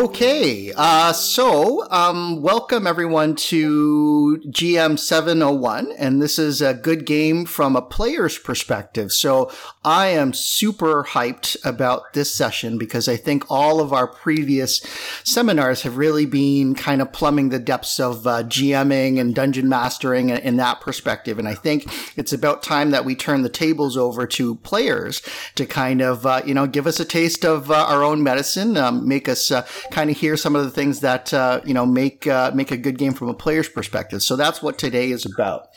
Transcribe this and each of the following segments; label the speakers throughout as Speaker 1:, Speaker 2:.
Speaker 1: Okay, uh, so um, welcome everyone to GM 701, and this is a good game from a player's perspective. So I am super hyped about this session because I think all of our previous seminars have really been kind of plumbing the depths of uh, GMing and dungeon mastering in that perspective. And I think it's about time that we turn the tables over to players to kind of, uh, you know, give us a taste of uh, our own medicine, um, make us uh, kind of hear some of the things that uh, you know make uh, make a good game from a player's perspective. So that's what today is about.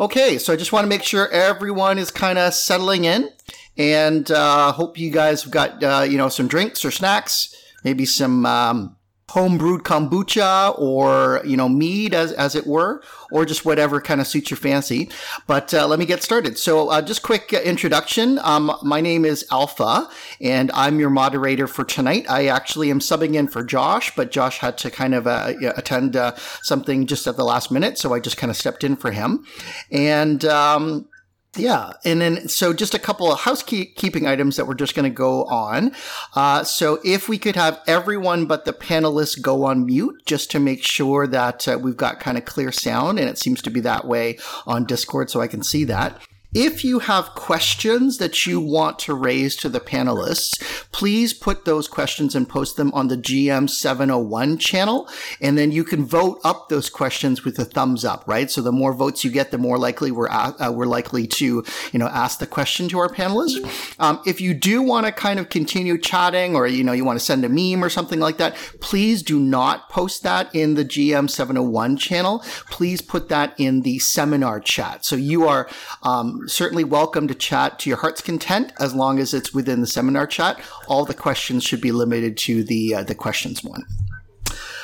Speaker 1: Okay, so I just want to make sure everyone is kind of settling in, and uh, hope you guys have got uh, you know some drinks or snacks, maybe some. Um, home brewed kombucha or you know mead as as it were or just whatever kind of suits your fancy. But uh, let me get started. So uh, just quick introduction. Um, my name is alpha and i'm your moderator for tonight. I actually am subbing in for josh but josh had to kind of uh, attend uh, something just at the last minute so i just kind of stepped in for him. And um, yeah, and then so just a couple of housekeeping items that we're just going to go on. Uh, so if we could have everyone but the panelists go on mute, just to make sure that uh, we've got kind of clear sound, and it seems to be that way on Discord, so I can see that. If you have questions that you want to raise to the panelists, please put those questions and post them on the GM 701 channel. And then you can vote up those questions with a thumbs up, right? So the more votes you get, the more likely we're, uh, we're likely to, you know, ask the question to our panelists. Um, if you do want to kind of continue chatting or, you know, you want to send a meme or something like that, please do not post that in the GM 701 channel. Please put that in the seminar chat. So you are, um, certainly welcome to chat to your heart's content as long as it's within the seminar chat. All the questions should be limited to the uh, the questions one.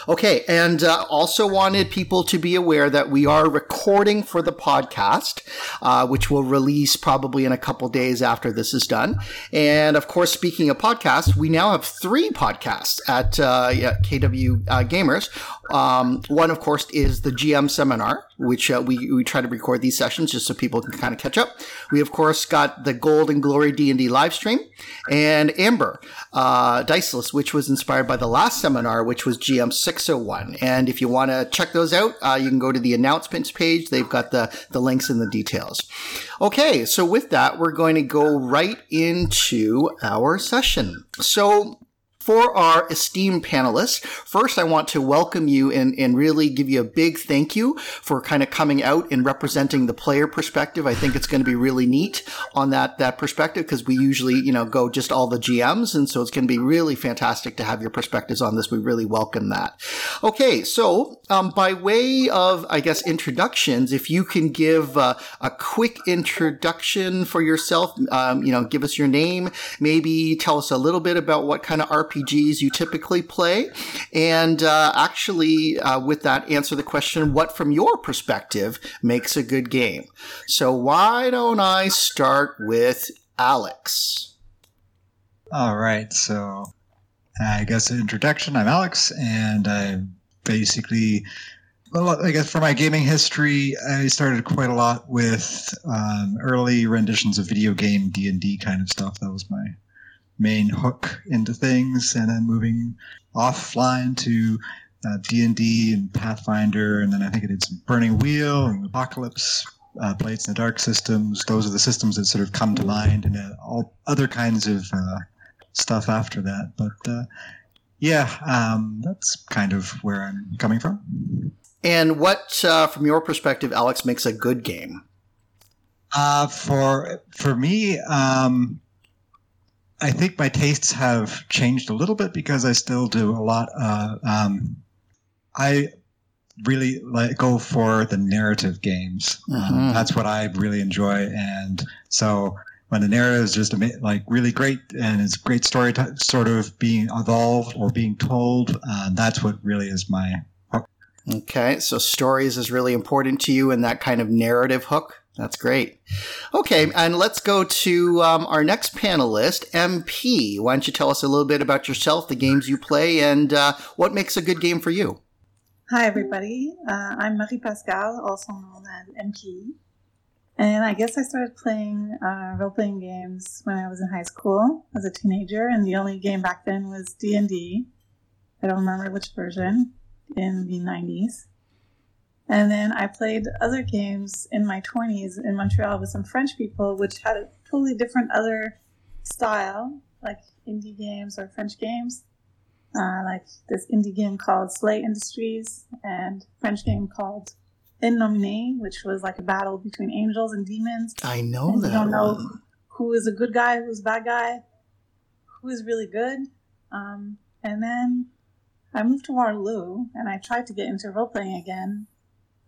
Speaker 1: Okay, and uh, also wanted people to be aware that we are recording for the podcast, uh, which will release probably in a couple days after this is done. And of course, speaking of podcasts, we now have three podcasts at uh, KW uh, Gamers. Um, one, of course, is the GM seminar, which uh, we, we try to record these sessions just so people can kind of catch up. We, of course, got the Gold and Glory D&D live stream and Amber, uh, Diceless, which was inspired by the last seminar, which was GM 601. And if you want to check those out, uh, you can go to the announcements page. They've got the, the links and the details. Okay, so with that, we're going to go right into our session. So for our esteemed panelists, first I want to welcome you and, and really give you a big thank you for kind of coming out and representing the player perspective. I think it's going to be really neat on that, that perspective because we usually, you know, go just all the GMs. And so it's going to be really fantastic to have your perspectives on this. We really welcome that. Okay. So, um, by way of, I guess, introductions, if you can give uh, a quick introduction for yourself, um, you know, give us your name, maybe tell us a little bit about what kind of RPG RPGs you typically play, and uh, actually, uh, with that, answer the question what, from your perspective, makes a good game? So, why don't I start with Alex?
Speaker 2: All right. So, I guess an introduction. I'm Alex, and I basically well, I guess for my gaming history, I started quite a lot with um, early renditions of video game D and D kind of stuff. That was my main hook into things, and then moving offline to uh, D&D and Pathfinder, and then I think I did some Burning Wheel and Apocalypse, uh, Blades in the Dark systems. Those are the systems that sort of come to mind, and uh, all other kinds of uh, stuff after that. But uh, yeah, um, that's kind of where I'm coming from.
Speaker 1: And what, uh, from your perspective, Alex, makes a good game?
Speaker 2: for for me, um, I think my tastes have changed a little bit because I still do a lot. Uh, um, I really like go for the narrative games. Mm-hmm. Um, that's what I really enjoy, and so when the narrative is just like really great and it's great story t- sort of being evolved or being told, uh, that's what really is my hook.
Speaker 1: Okay, so stories is really important to you, and that kind of narrative hook. That's great. Okay, and let's go to um, our next panelist, MP. Why don't you tell us a little bit about yourself, the games you play, and uh, what makes a good game for you?
Speaker 3: Hi, everybody. Uh, I'm Marie Pascal, also known as MP. And I guess I started playing uh, role-playing games when I was in high school as a teenager, and the only game back then was D&D. I don't remember which version in the 90s. And then I played other games in my 20s in Montreal with some French people, which had a totally different other style, like indie games or French games. Uh, like this indie game called SLA Industries and French game called In Nomine, which was like a battle between angels and demons.
Speaker 1: I know
Speaker 3: and
Speaker 1: that.
Speaker 3: You don't know
Speaker 1: one.
Speaker 3: who is a good guy, who's a bad guy, who is really good. Um, and then I moved to Waterloo and I tried to get into role playing again,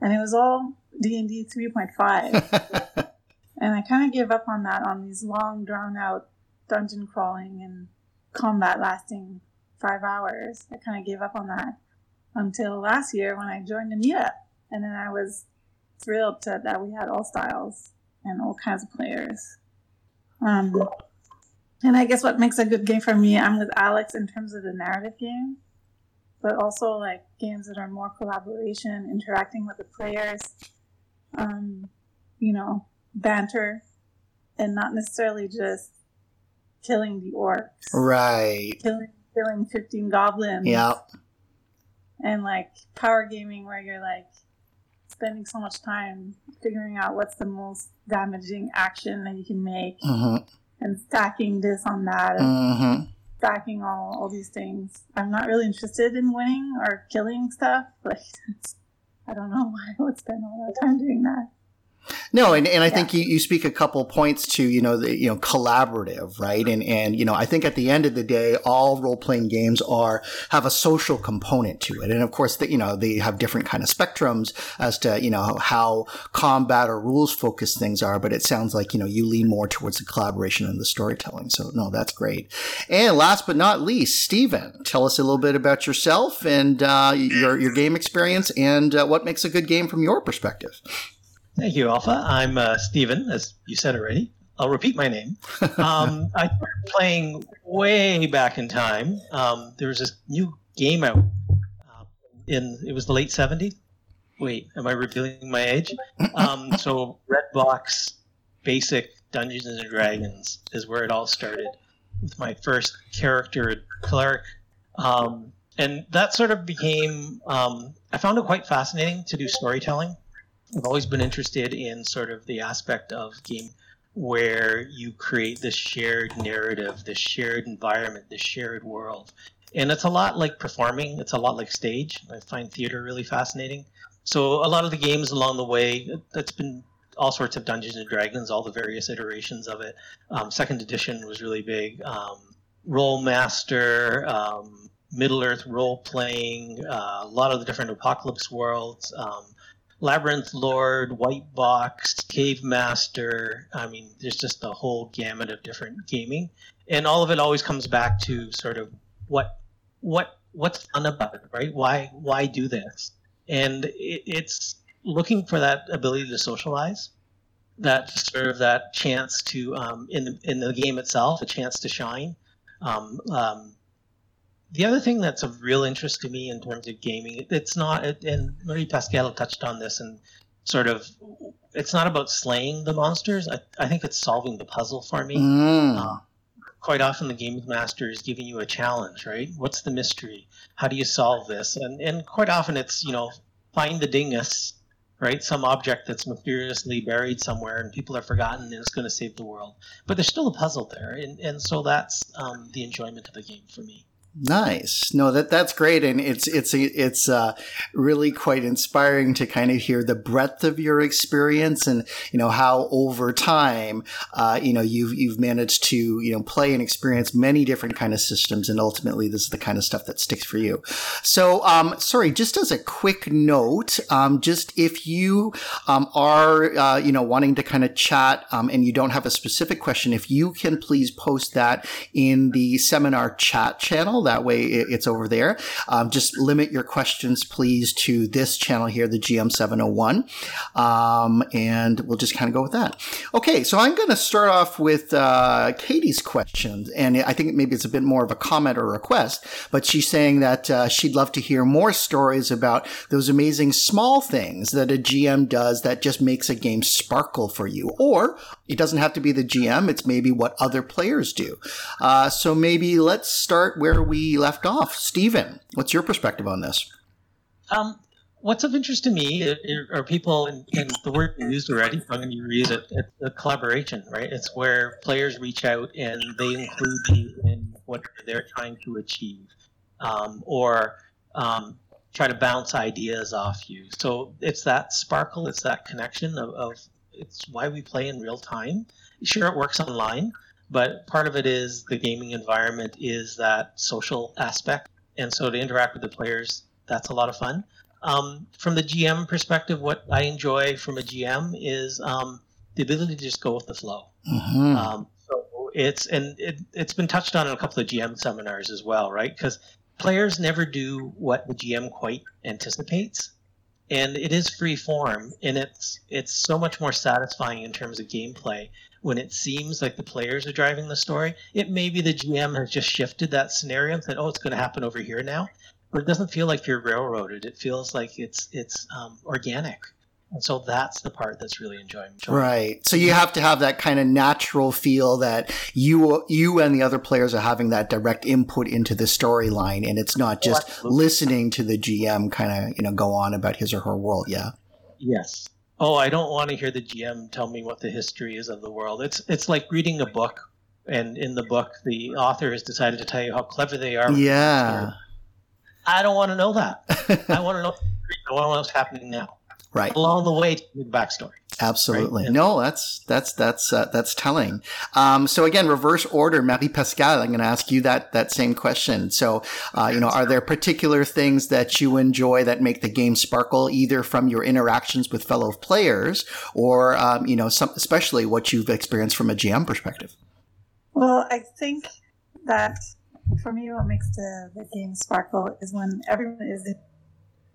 Speaker 3: and it was all D and D three point five, and I kind of gave up on that on these long drawn out dungeon crawling and combat lasting five hours. I kind of gave up on that until last year when I joined the meetup, and then I was thrilled to, that we had all styles and all kinds of players. Um, and I guess what makes a good game for me, I'm with Alex in terms of the narrative game, but also like games that are more collaboration, interacting with the players, um, you know, banter, and not necessarily just killing the orcs,
Speaker 1: right.
Speaker 3: killing killing 15 goblins,
Speaker 1: Yeah.
Speaker 3: and like power gaming where you're like spending so much time figuring out what's the most damaging action that you can make
Speaker 1: hmm
Speaker 3: and stacking this on that. And
Speaker 1: hmm
Speaker 3: stacking all, all these things. I'm not really interested in winning or killing stuff. Like, I don't know why I would spend all that time doing that.
Speaker 1: No, and, and I think you, you speak a couple points to, you know, the, you know, collaborative, right? And, and, you know, I think at the end of the day, all role playing games are, have a social component to it. And of course, the, you know, they have different kind of spectrums as to, you know, how combat or rules focused things are. But it sounds like, you know, you lean more towards the collaboration and the storytelling. So no, that's great. And last but not least, Stephen, tell us a little bit about yourself and, uh, your, your game experience and uh, what makes a good game from your perspective.
Speaker 4: Thank you, Alpha. I'm uh, Steven, as you said already. I'll repeat my name. Um, I started playing way back in time. Um, there was this new game out uh, in it was the late '70s. Wait, am I revealing my age? Um, so Redbox Basic Dungeons and Dragons is where it all started with my first character, cleric, um, and that sort of became. Um, I found it quite fascinating to do storytelling. I've always been interested in sort of the aspect of game where you create this shared narrative, this shared environment, this shared world. And it's a lot like performing, it's a lot like stage. I find theater really fascinating. So a lot of the games along the way, that's been all sorts of Dungeons and Dragons, all the various iterations of it. Um, second edition was really big. Um, Rolemaster, um, Middle Earth role playing, uh, a lot of the different apocalypse worlds. Um, Labyrinth Lord, White Box, Cave Master. I mean, there's just a whole gamut of different gaming, and all of it always comes back to sort of what what what's fun about it, right? Why why do this? And it, it's looking for that ability to socialize, that sort of that chance to um, in the, in the game itself, a chance to shine. Um, um, the other thing that's of real interest to me in terms of gaming, it's not, and Marie Pascal touched on this, and sort of, it's not about slaying the monsters. I, I think it's solving the puzzle for me.
Speaker 1: Mm.
Speaker 4: Uh, quite often, the game master is giving you a challenge, right? What's the mystery? How do you solve this? And and quite often, it's you know, find the dingus, right? Some object that's mysteriously buried somewhere, and people are forgotten, and it's going to save the world. But there's still a puzzle there, and and so that's um, the enjoyment of the game for me.
Speaker 1: Nice. No, that that's great, and it's it's it's uh, really quite inspiring to kind of hear the breadth of your experience, and you know how over time, uh, you know you've you've managed to you know play and experience many different kind of systems, and ultimately this is the kind of stuff that sticks for you. So, um, sorry, just as a quick note, um, just if you um, are uh, you know wanting to kind of chat, um, and you don't have a specific question, if you can please post that in the seminar chat channel that way it's over there. Um, just limit your questions, please, to this channel here, the GM701. Um, and we'll just kind of go with that. Okay, so I'm going to start off with uh, Katie's questions. And I think maybe it's a bit more of a comment or request, but she's saying that uh, she'd love to hear more stories about those amazing small things that a GM does that just makes a game sparkle for you. Or it doesn't have to be the GM, it's maybe what other players do. Uh, so maybe let's start where we left off. Stephen, what's your perspective on this?
Speaker 4: Um, what's of interest to me are people, and, the word we used already, I'm going to reuse it, it's a collaboration, right? It's where players reach out and they include you in what they're trying to achieve, um, or um, try to bounce ideas off you. So it's that sparkle, it's that connection of, of it's why we play in real time. Sure, it works online, but part of it is the gaming environment is that social aspect. And so to interact with the players, that's a lot of fun. Um, from the GM perspective, what I enjoy from a GM is um, the ability to just go with the flow. Mm-hmm. Um, so it's and it, it's been touched on in a couple of GM seminars as well, right? Because players never do what the GM quite anticipates, and it is free form, and it's it's so much more satisfying in terms of gameplay when it seems like the players are driving the story. It may be the GM has just shifted that scenario and said, "Oh, it's going to happen over here now," but it doesn't feel like you're railroaded. It feels like it's it's um, organic. And so that's the part that's really enjoying.
Speaker 1: Right. So you have to have that kind of natural feel that you you and the other players are having that direct input into the storyline, and it's not just oh, listening to the GM kind of you know go on about his or her world. Yeah.
Speaker 4: Yes. Oh, I don't want to hear the GM tell me what the history is of the world. It's it's like reading a book, and in the book, the author has decided to tell you how clever they are.
Speaker 1: Yeah.
Speaker 4: I don't want to know that. I want to know. I want to know what's happening now
Speaker 1: right
Speaker 4: along the way to the backstory
Speaker 1: absolutely. Right? no that's that's that's uh, that's telling. Um, so again reverse order marie pascal i'm going to ask you that that same question. So uh, you know are there particular things that you enjoy that make the game sparkle either from your interactions with fellow players or um, you know some, especially what you've experienced from a gm perspective?
Speaker 3: Well i think that for me what makes the, the game sparkle is when everyone is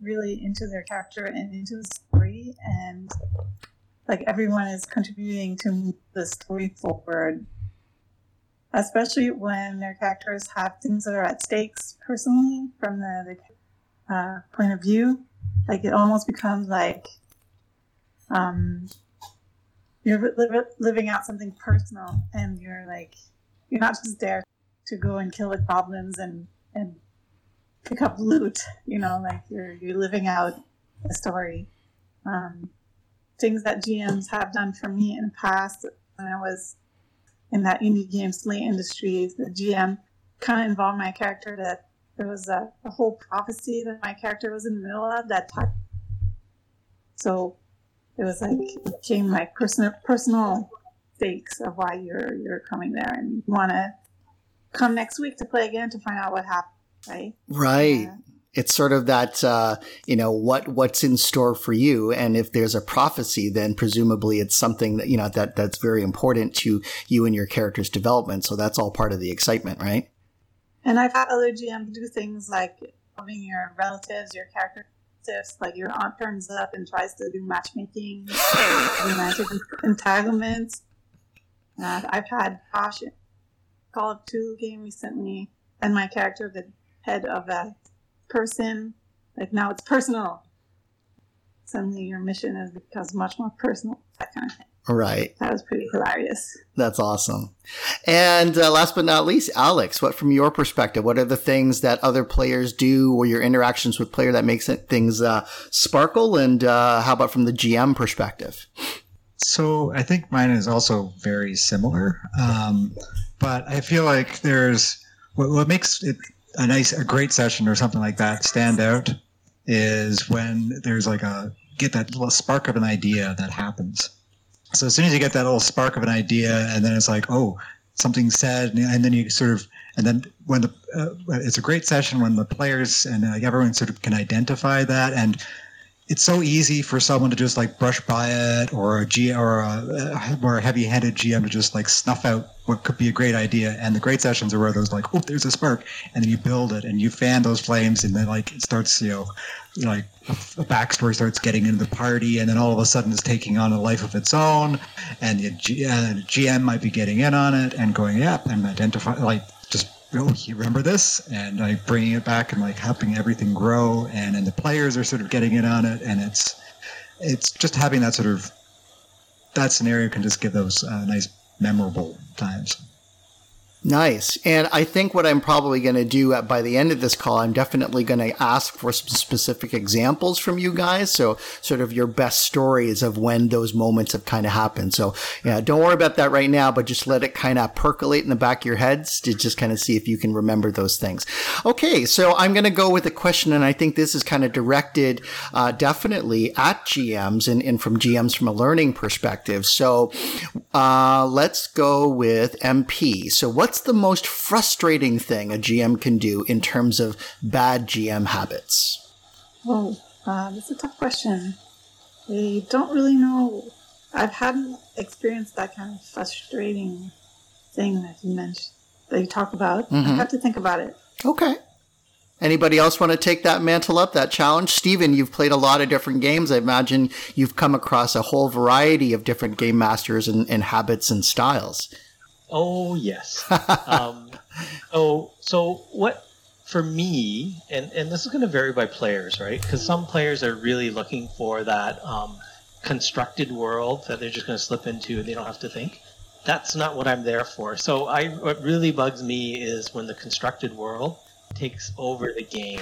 Speaker 3: really into their character and into the story and like everyone is contributing to move the story forward especially when their characters have things that are at stakes personally from the, the uh, point of view like it almost becomes like um, you're li- living out something personal and you're like you're not just there to go and kill the goblins and and pick up loot. You know, like you're you're living out a story. Um, things that GMs have done for me in the past when I was in that indie game SLA industry, the GM kind of involved my character that there was a, a, whole prophecy that my character was in the middle of that time. So it was like it became like personal personal stakes of why you're you're coming there and you want to come next week to play again to find out what happened right?
Speaker 1: Right. Yeah. It's sort of that, uh, you know, what what's in store for you, and if there's a prophecy, then presumably it's something that you know that that's very important to you and your character's development. So that's all part of the excitement, right?
Speaker 3: And I've had other GMs do things like having your relatives, your character like your aunt turns up and tries to do matchmaking, romantic entanglements. Uh, I've had Josh Call of Cthulhu game recently, and my character the head of a person. Like now it's personal. Suddenly your mission has becomes much more personal. That kind of thing.
Speaker 1: Right.
Speaker 3: That was pretty hilarious.
Speaker 1: That's awesome. And uh, last but not least, Alex, what from your perspective, what are the things that other players do or your interactions with player that makes it, things uh, sparkle? And uh, how about from the GM perspective?
Speaker 2: So I think mine is also very similar. Um, but I feel like there's what, what makes it a nice, a great session or something like that stand out is when there's like a get that little spark of an idea that happens. So as soon as you get that little spark of an idea, and then it's like, oh, something said, and then you sort of, and then when the, uh, it's a great session when the players and like everyone sort of can identify that and it's so easy for someone to just like brush by it or a G or a, more heavy-handed GM to just like snuff out what could be a great idea. And the great sessions are where those like, oh, there's a spark, and then you build it and you fan those flames, and then like it starts, you know, like a, backstory starts getting into the party, and then all of a sudden it's taking on a life of its own, and the G, uh, GM might be getting in on it and going, yeah, and identify like oh, you remember this? And I bringing it back and like helping everything grow. And and the players are sort of getting in on it. And it's, it's just having that sort of, that scenario can just give those uh, nice memorable times.
Speaker 1: Nice. And I think what I'm probably going to do at, by the end of this call, I'm definitely going to ask for some specific examples from you guys. So sort of your best stories of when those moments have kind of happened. So yeah, don't worry about that right now, but just let it kind of percolate in the back of your heads to just kind of see if you can remember those things. Okay. So I'm going to go with a question. And I think this is kind of directed, uh, definitely at GMs and, and from GMs from a learning perspective. So, uh, let's go with MP. So what's the most frustrating thing a GM can do in terms of bad GM habits?
Speaker 3: Oh, uh, that's a tough question. I don't really know. I've hadn't experienced that kind of frustrating thing that you mentioned, that you talk about.
Speaker 1: Mhm.
Speaker 3: I have to think about it.
Speaker 1: Okay. Anybody else want to take that mantle up, that challenge? Steven, you've played a lot of different games. I imagine you've come across a whole variety of different game masters and, and habits and styles.
Speaker 4: Oh yes. um, so so what for me, and and this is going to vary by players, right? Because some players are really looking for that um, constructed world that they're just going to slip into and they don't have to think. That's not what I'm there for. So I what really bugs me is when the constructed world takes over the game.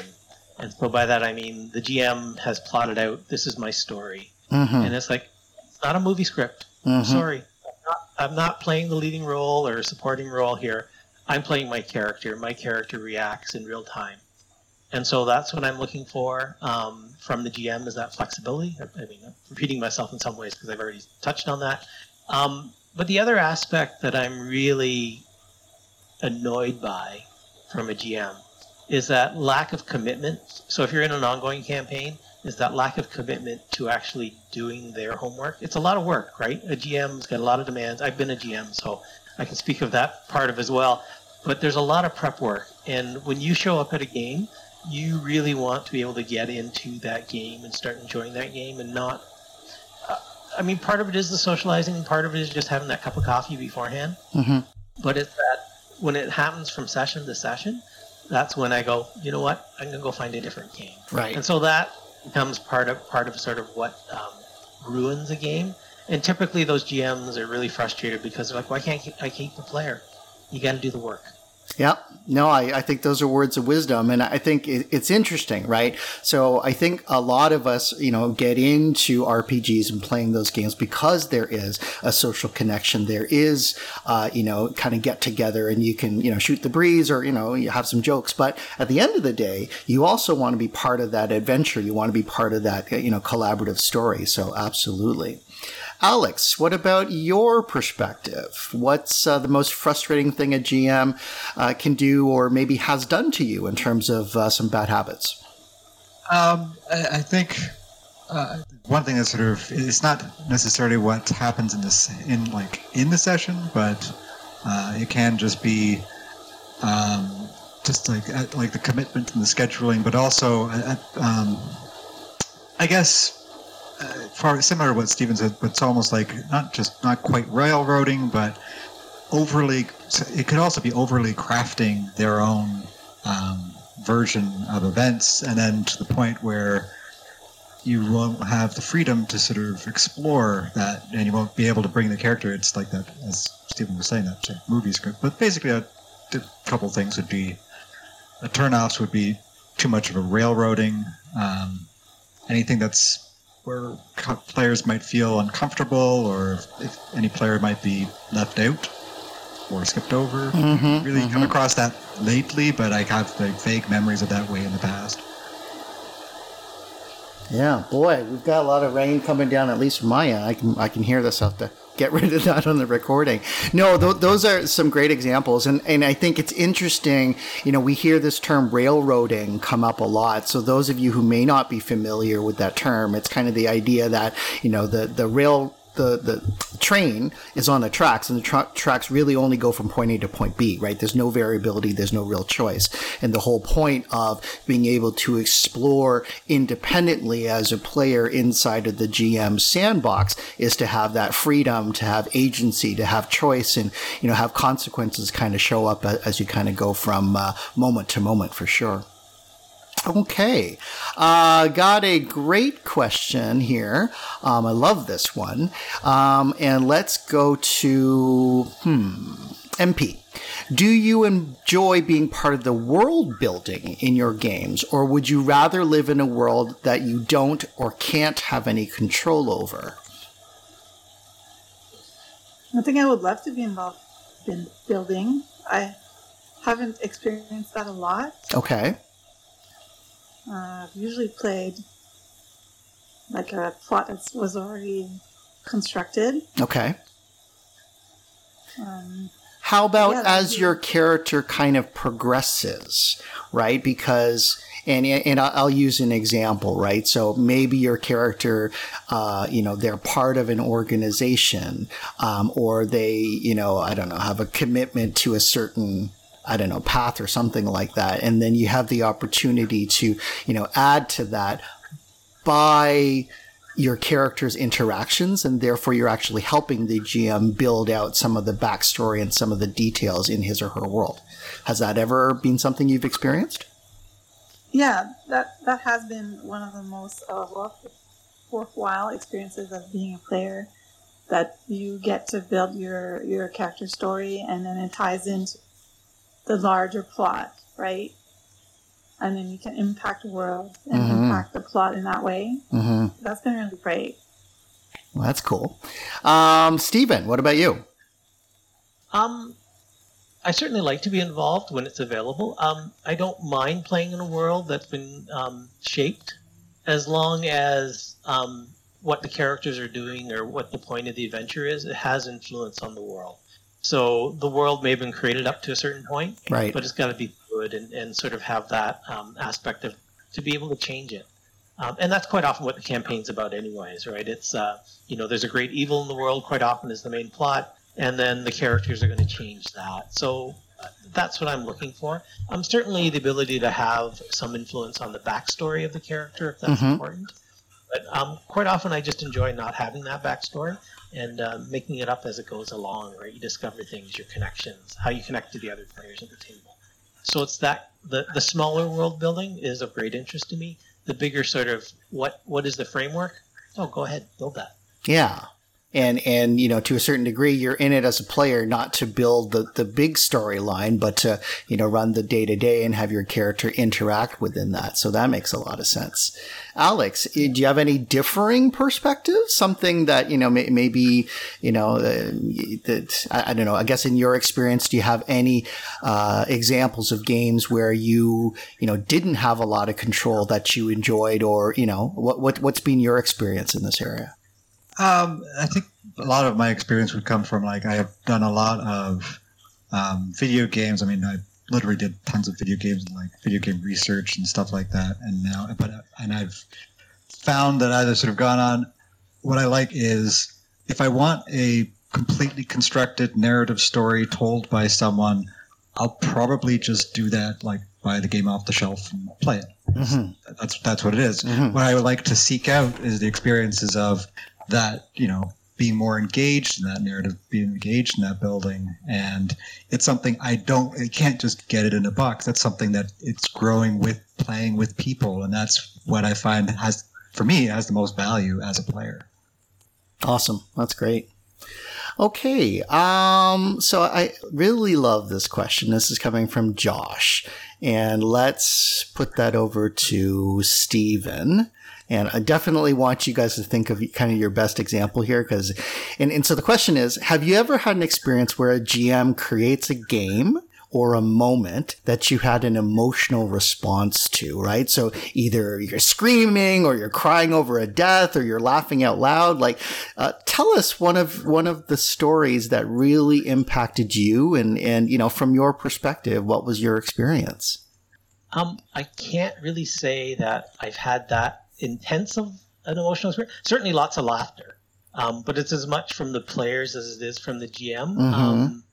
Speaker 4: And so by that I mean the GM has plotted out this is my story,
Speaker 1: Mm-hmm.
Speaker 4: and it's like it's not a movie script.
Speaker 1: Mhm.
Speaker 4: Sorry, I'm not, playing the leading role or supporting role here. I'm playing my character. My character reacts in real time, and so that's what I'm looking for um, from the GM is that flexibility. I mean, I'm repeating myself in some ways because I've already touched on that. Um, but the other aspect that I'm really annoyed by from a GM is that lack of commitment. So if you're in an ongoing campaign, is that lack of commitment to actually doing their homework. It's a lot of work, right? A GM's got a lot of demands. I've been a GM, so I can speak of that part of as well. But there's a lot of prep work, and when you show up at a game, you really want to be able to get into that game and start enjoying that game, and not. Uh, I mean, part of it is the socializing, part of it is just having that cup of coffee beforehand.
Speaker 1: Mm-hmm.
Speaker 4: But it's that when it happens from session to session, that's when I go, you know what? I'm gonna go find a different game.
Speaker 1: Right.
Speaker 4: And so that becomes part of part of sort of what um, ruins a game. And typically, those GMs are really frustrated because they're like, "Why can't I keep the player? You got to do the work."
Speaker 1: Yeah, no, I, I think those are words of wisdom. And I think it, it's interesting, right? So I think a lot of us, you know, get into RPGs and playing those games because there is a social connection. There is, uh, you know, kind of get together and you can, you know, shoot the breeze or, you know, you have some jokes. But at the end of the day, you also want to be part of that adventure. You want to be part of that, you know, collaborative story. So absolutely. Alex, what about your perspective? What's uh, the most frustrating thing a GM uh, can do or maybe has done to you in terms of uh, some bad habits?
Speaker 2: Um, I, I think uh, one thing that sort of it's not necessarily what happens in this in like in the session, but uh, it can just be um, just like like the commitment and the scheduling, but also um, I guess uh, far similar to what Steven said, but it's almost like not just not quite railroading, but overly. It could also be overly crafting their own um, version of events, and then to the point where you won't have the freedom to sort of explore that, and you won't be able to bring the character. It's like that, as Stephen was saying, that of movie script. But basically, a, a couple things would be the turnoffs would be too much of a railroading. Um, anything that's where co- players might feel uncomfortable, or if, if any player might be left out or skipped over.
Speaker 1: Mm-hmm,
Speaker 2: Really come across that lately, but I have like vague memories of that way in the past.
Speaker 1: Yeah, boy, we've got a lot of rain coming down. At least from my end, I can I can hear this. out have to get rid of that on the recording. No, th- those are some great examples, and and I think it's interesting. You know, we hear this term railroading come up a lot. So those of you who may not be familiar with that term, it's kind of the idea that you know the the rail the, the train is on the tracks and the tra- tracks really only go from point A to point B, right? There's no variability. There's no real choice. And the whole point of being able to explore independently as a player inside of the GM sandbox is to have that freedom, to have agency, to have choice and, you know, have consequences kind of show up as you kind of go from uh, moment to moment for sure. Okay, uh, got a great question here. Um, I love this one. Um, and let's go to, hmm, MP, do you enjoy being part of the world building in your games, or would you rather live in a world that you don't or can't have any control over?
Speaker 3: I think I would love to be involved in building. I haven't experienced that a lot.
Speaker 1: Okay.
Speaker 3: Uh, I've usually played like a plot that was already constructed.
Speaker 1: Okay.
Speaker 3: Um,
Speaker 1: How about
Speaker 3: Yeah,
Speaker 1: as your character kind of progresses, right? Because and and I'll I'll use an example, right? So maybe your character, uh, you know, they're part of an organization, um, or they, you know, I don't know, have a commitment to a certain. I don't know, path or something like that. And then you have the opportunity to, you know, add to that by your character's interactions, and therefore you're actually helping the GM build out some of the backstory and some of the details in his or her world. Has that ever been something you've experienced?
Speaker 3: yeah, that that has been one of the most uh, worthwhile experiences of being a player. That you get to build your your character story, and then it ties into the larger plot, right? And then you can impact the world and
Speaker 1: Mhm.
Speaker 3: impact the plot in that way.
Speaker 1: Mm-hmm.
Speaker 3: That's been really great.
Speaker 1: Well, that's cool. Um, Stephen, what about you?
Speaker 4: Um, I certainly like to be involved when it's available. Um, I don't mind playing in a world that's been um, shaped, as long as um, what the characters are doing or what the point of the adventure is, it has influence on the world. So the world may have been created up to a certain point,
Speaker 1: Right.
Speaker 4: but it's got to be good and, and sort of have that um, aspect of to be able to change it. Um, and that's quite often what the campaign's about, anyways, right? It's uh, you know, there's a great evil in the world. Quite often is the main plot, and then the characters are going to change that. So uh, that's what I'm looking for. Um, certainly the ability to have some influence on the backstory of the character, if that's
Speaker 1: Mhm.
Speaker 4: important. But um, quite often I just enjoy not having that backstory and uh, making it up as it goes along, right? You discover things, your connections, how you connect to the other players at the table. So it's that the the smaller world building is of great interest to me. The bigger sort of what what is the framework? Oh, go ahead, build that.
Speaker 1: Yeah. And, and, you know, to a certain degree, you're in it as a player, not to build the, the big storyline, but to, you know, run the day to day and have your character interact within that. So that makes a lot of sense. Alex, eh, do you have any differing perspectives? Something that, you know, may, maybe, you know, uh, that, I, I don't know, I guess in your experience, do you have any, uh, examples of games where you, you know, didn't have a lot of control that you enjoyed or, you know, what, what, what's been your experience in this area?
Speaker 2: Um, I think a lot of my experience would come from like I have done a lot of um, video games. I mean, I literally did tons of video games and like video game research and stuff like that. And now, but and I've found that I've sort of gone on. What I like is if I want a completely constructed narrative story told by someone, I'll probably just do that, like buy the game off the shelf and play it.
Speaker 1: Mhm.
Speaker 2: That's that's what it is
Speaker 1: Mhm.
Speaker 2: what I would like to seek out is the experiences of that, you know, being more engaged in that narrative, being engaged in that building. And it's something I don't, I can't just get it in a box. That's something that it's growing with playing with people. And that's what I find has, for me, has the most value as a player.
Speaker 1: Awesome. That's great. Okay. Um, so I really love this question. This is coming from Josh. And let's put that over to Stephen. And I definitely want you guys to think of kind of your best example here because, and, and so the question is, have you ever had an experience where a GM creates a game or a moment that you had an emotional response to, right? So either you're screaming or you're crying over a death or you're laughing out loud. Like, uh, tell us one of, one of the stories that really impacted you and, and, you know, from your perspective, what was your experience?
Speaker 4: Um, I can't really say that I've had that intense of an emotional experience. Certainly, lots of laughter, um, but it's as much from the players as it is from the GM.
Speaker 1: Mhm.
Speaker 4: Um,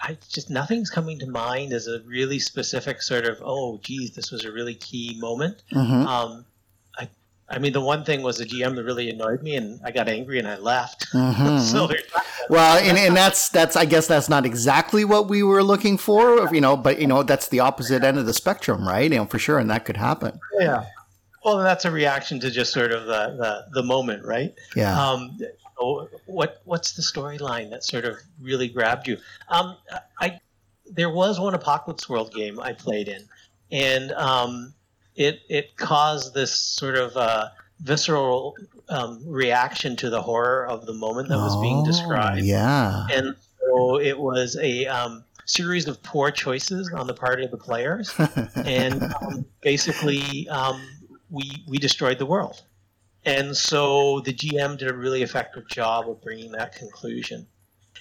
Speaker 4: I just nothing's coming to mind as a really specific sort of oh, geez, this was a really key moment.
Speaker 1: Mm-hmm.
Speaker 4: Um, I, I mean, the one thing was the GM that really annoyed me, and I got angry and I left.
Speaker 1: Mhm.
Speaker 4: so.
Speaker 1: Well, and, and that's that's I guess that's not exactly what we were looking for, you know, but you know that's the opposite end of the spectrum, right? You know, for sure, and that could happen.
Speaker 4: yeah. Well, that's a reaction to just sort of the the, the moment, right?
Speaker 1: Yeah.
Speaker 4: Um, what what's the storyline that sort of really grabbed you? Um, I there was one Apocalypse World game I played in, and um, it it caused this sort of uh, visceral um, reaction to the horror of the moment that was being
Speaker 1: Oh,
Speaker 4: described.
Speaker 1: Yeah.
Speaker 4: And so it was a um, series of poor choices on the part of the players, and um, basically um, we we destroyed the world. And so the GM did a really effective job of bringing that conclusion.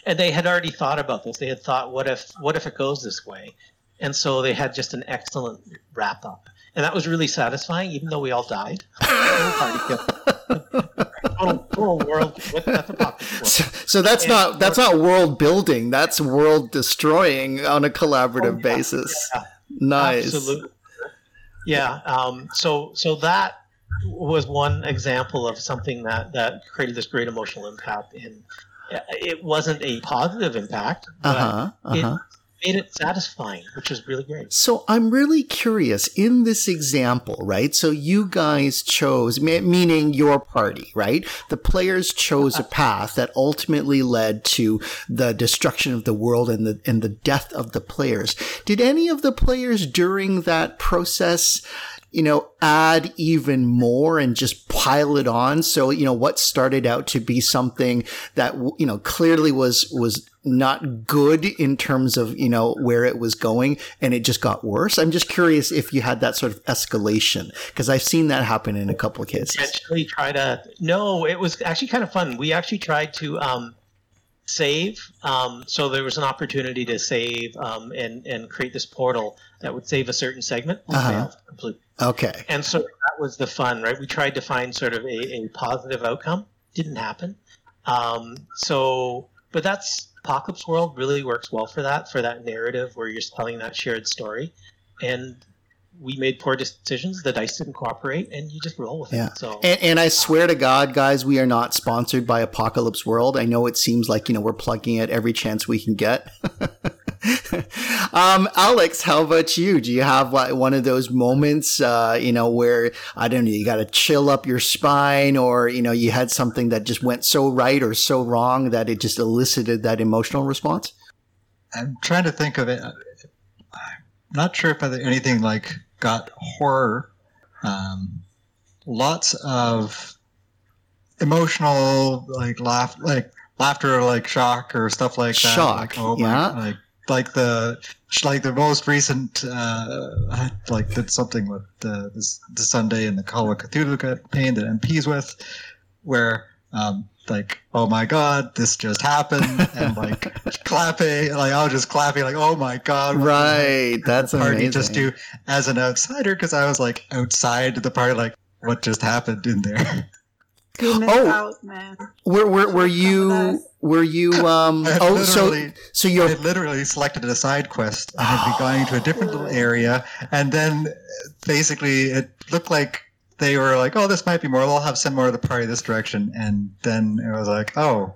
Speaker 4: And they had already thought about this. They had thought, what if what if it goes this way? And so they had just an excellent wrap up. And that was really satisfying, even though we all died. total, total world. That's a pocket world.
Speaker 1: So, so that's
Speaker 4: Yeah.
Speaker 1: not that's not world building. That's world destroying on a collaborative
Speaker 4: Oh, yeah,
Speaker 1: basis.
Speaker 4: yeah.
Speaker 1: Nice.
Speaker 4: Absolutely. Yeah. Um, so so that was one example of something that that created this great emotional impact. And it wasn't a positive impact,
Speaker 1: Uh
Speaker 4: but
Speaker 1: huh. Uh huh.
Speaker 4: it made it satisfying, which was really great.
Speaker 1: So I'm really curious in this example, right? So you guys chose, meaning your party, right? The players chose a path that ultimately led to the destruction of the world and the and the death of the players. Did any of the players during that process? You know, add even more and just pile it on. So, you know, what started out to be something that, you know, clearly was, was not good in terms of, you know, where it was going and it just got worse. I'm just curious if you had that sort of escalation because I've seen that happen in a couple of cases.
Speaker 4: actually try to. No, it was actually kind of fun. We actually tried to um, save. Um, so there was an opportunity to save um, and and create this portal that would save a certain segment.
Speaker 1: Uh-huh. Okay.
Speaker 4: And so that was the fun, right? We tried to find sort of a, a positive outcome. Didn't happen. Um, so, but that's Apocalypse World really works well for that, for that narrative where you're telling that shared story. And we made poor decisions. The dice didn't cooperate, and you just roll with
Speaker 1: Yeah.
Speaker 4: it. So,
Speaker 1: And, and I swear to God, guys, we are not sponsored by Apocalypse World. I know it seems like, you know, we're plugging it every chance we can get. um, Alex, how about you? Do you have like, one of those moments, uh, you know, where, I don't know, you got to chill up your spine or, you know, you had something that just went so right or so wrong that it just elicited that emotional response?
Speaker 2: I'm trying to think of it. I'm not sure if anything like got horror. Um, lots of emotional, like laugh, like laughter, like shock or stuff like that.
Speaker 1: Shock,
Speaker 2: like, oh
Speaker 1: yeah.
Speaker 2: my, like like the like the most recent, uh, like did something with the this, the Sunday and the Call of Cthulhu campaign that MPs with, where um, like oh my god this just happened and like clapping like I was just clapping like oh my god?
Speaker 1: Right. That's
Speaker 2: party
Speaker 1: amazing.
Speaker 2: just do as an outsider because I was like outside the party like what just happened in there
Speaker 3: You missed
Speaker 1: Oh.
Speaker 3: out, man.
Speaker 1: Were, were, were you, were you, um,
Speaker 2: I
Speaker 1: oh, so,
Speaker 2: literally-
Speaker 1: so
Speaker 2: I
Speaker 1: you're
Speaker 2: literally selected a side quest. And had been going to a different little area and then basically it looked like they were like oh this might be more. They'll have send more of the party this direction. And then it was like oh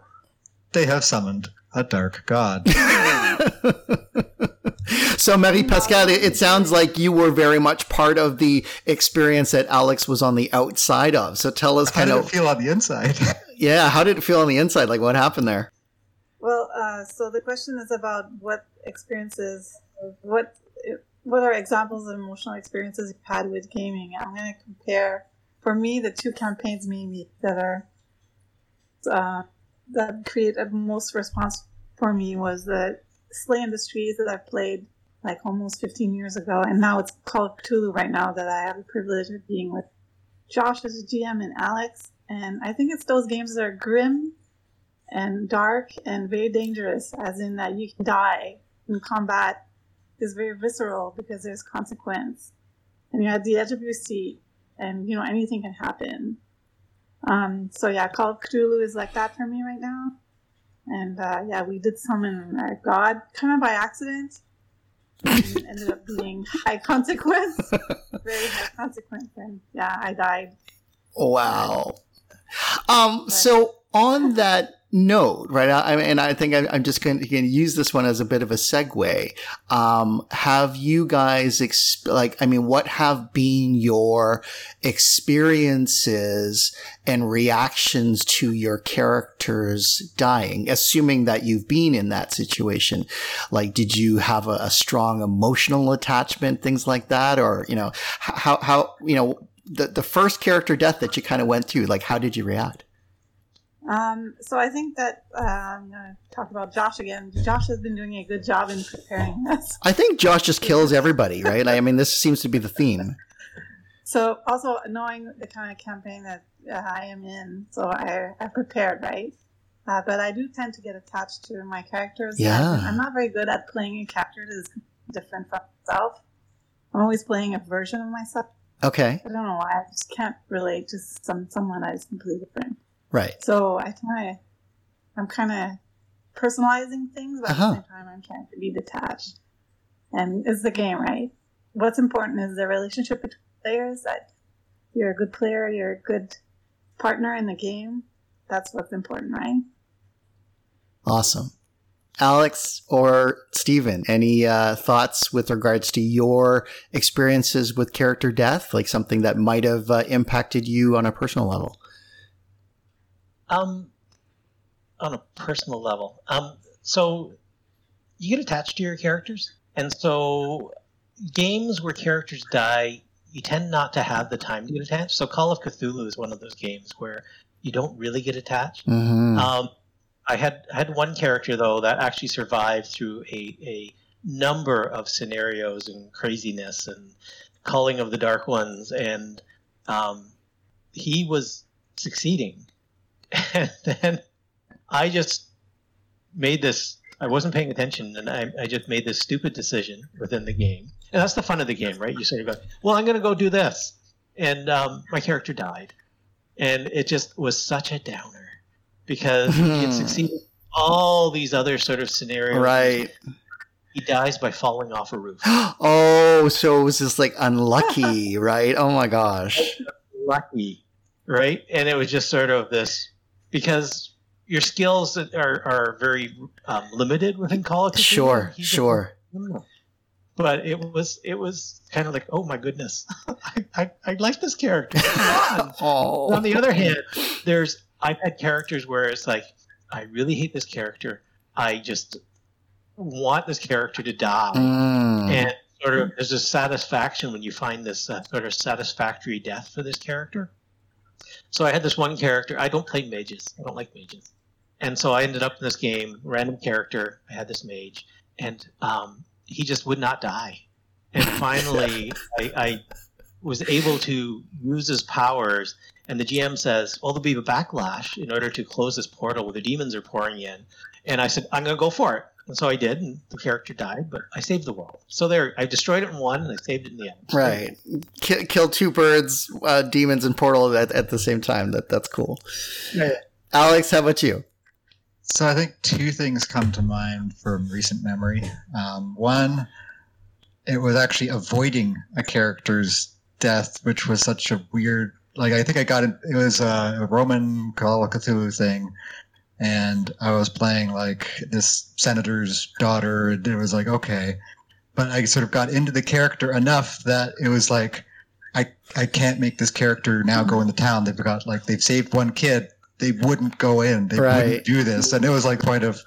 Speaker 2: they have summoned a dark god
Speaker 1: so Marie Pascal, it, it sounds like you were very much part of the experience that Alex was on the outside of. So tell us
Speaker 2: how
Speaker 1: kind
Speaker 2: did
Speaker 1: of,
Speaker 2: it feel on the inside
Speaker 1: yeah, how did it feel on the inside? Like what happened there?
Speaker 3: Well, uh, so the question is about what experiences, what what are examples of emotional experiences you've had with gaming? I'm going to compare, for me, the two campaigns maybe that are uh, that created most response for me was the SLA Industries that I played like almost 15 years ago, and now it's Call of Cthulhu right now that I have the privilege of being with Josh as a GM and Alex. And I think it's those games that are grim and dark and very dangerous, as in that you can die in combat is very visceral because there's consequence. And you're at the edge of your seat and you know anything can happen. Um, so yeah, Call of Cthulhu is like that for me right now. And uh, yeah, we did summon a god kind of by accident. And ended up being high consequence, very high consequence, and yeah, I died.
Speaker 1: Wow. Um, so on that note, right? I, and I think I, am just going to use this one as a bit of a segue. Um, have you guys, exp- like, I mean, what have been your experiences and reactions to your characters dying, assuming that you've been in that situation? Like, did you have a, a strong emotional attachment, things like that? Or, you know, how, how, you know, the, the first character death that you kind of went through, like, how did you react?
Speaker 3: Um, so I think that uh, I'm going to talk about Josh again. Josh has been doing a good job in preparing this.
Speaker 1: I think Josh just kills everybody, right? I mean, this seems to be the theme.
Speaker 3: So also knowing the kind of campaign that uh, I am in, so I, I prepared, right? Uh, but I do tend to get attached to my characters.
Speaker 1: Yeah.
Speaker 3: I'm not very good at playing a character that is different from myself. I'm always playing a version of myself.
Speaker 1: Okay.
Speaker 3: I don't know why. I just can't relate to some someone that is completely different.
Speaker 1: Right.
Speaker 3: So I kind of, I'm kind of personalizing things, but uh-huh. at the same time, I'm trying to be detached. And it's the game, right? What's important is the relationship between players. That you're a good player, you're a good partner in the game. That's what's important, right?
Speaker 1: Awesome. Alex or Stephen, any uh, thoughts with regards to your experiences with character death, like something that might have uh, impacted you on a personal level?
Speaker 4: Um, on a personal level, um, so you get attached to your characters, and so games where characters die, you tend not to have the time to get attached. So Call of Cthulhu is one of those games where you don't really get attached.
Speaker 1: Mm-hmm.
Speaker 4: Um, I had had one character though that actually survived through a, a number of scenarios and craziness and calling of the dark ones, and um, he was succeeding and then I just made this. I wasn't paying attention, and I, I just made this stupid decision within the game. And that's the fun of the game, right? You sort of go, "Well, I'm going to go do this," and um, my character died, and it just was such a downer because he had succeeded all these other sort of scenarios.
Speaker 1: Right.
Speaker 4: He dies by falling off a roof.
Speaker 1: oh, so it was just like unlucky, right? Oh my gosh.
Speaker 4: Lucky, right? And it was just sort of this because your skills are, are very um, limited within Call of Cthulhu.
Speaker 1: Sure, sure.
Speaker 4: But it was it was kind of like, oh my goodness, I, I, I like this character.
Speaker 1: oh.
Speaker 4: On the other hand, there's I've had characters where it's like, I really hate this character. I just want this character to die,
Speaker 1: mm.
Speaker 4: and sort of there's a satisfaction when you find this uh, sort of satisfactory death for this character. So I had this one character. I don't play mages. I don't like mages. And so I ended up in this game, random character. I had this mage, and um, he just would not die. And finally, I, I was able to use his powers. And the GM says, "Well, there'll be a backlash in order to close this portal where the demons are pouring in." And I said, "I'm going to go for it." And so I did, and the character died, but I saved the world. So there, I destroyed it in one, and I saved it in the end.
Speaker 1: Right, kill, kill two birds, uh, demons and portal at, at the same time. That that's cool.
Speaker 4: Yeah.
Speaker 1: Alex, how about you?
Speaker 2: So I think two things come to mind from recent memory. Um, one, it was actually avoiding a character's death, which was such a weird. Like I think I got it. It was a Roman Call of Cthulhu thing and I was playing like this senator's daughter, and it was like okay, but I sort of got into the character enough that it was like I I can't make this character now go in the town. They've got like they've saved one kid. They wouldn't go in. They right. wouldn't do this, and it was like point of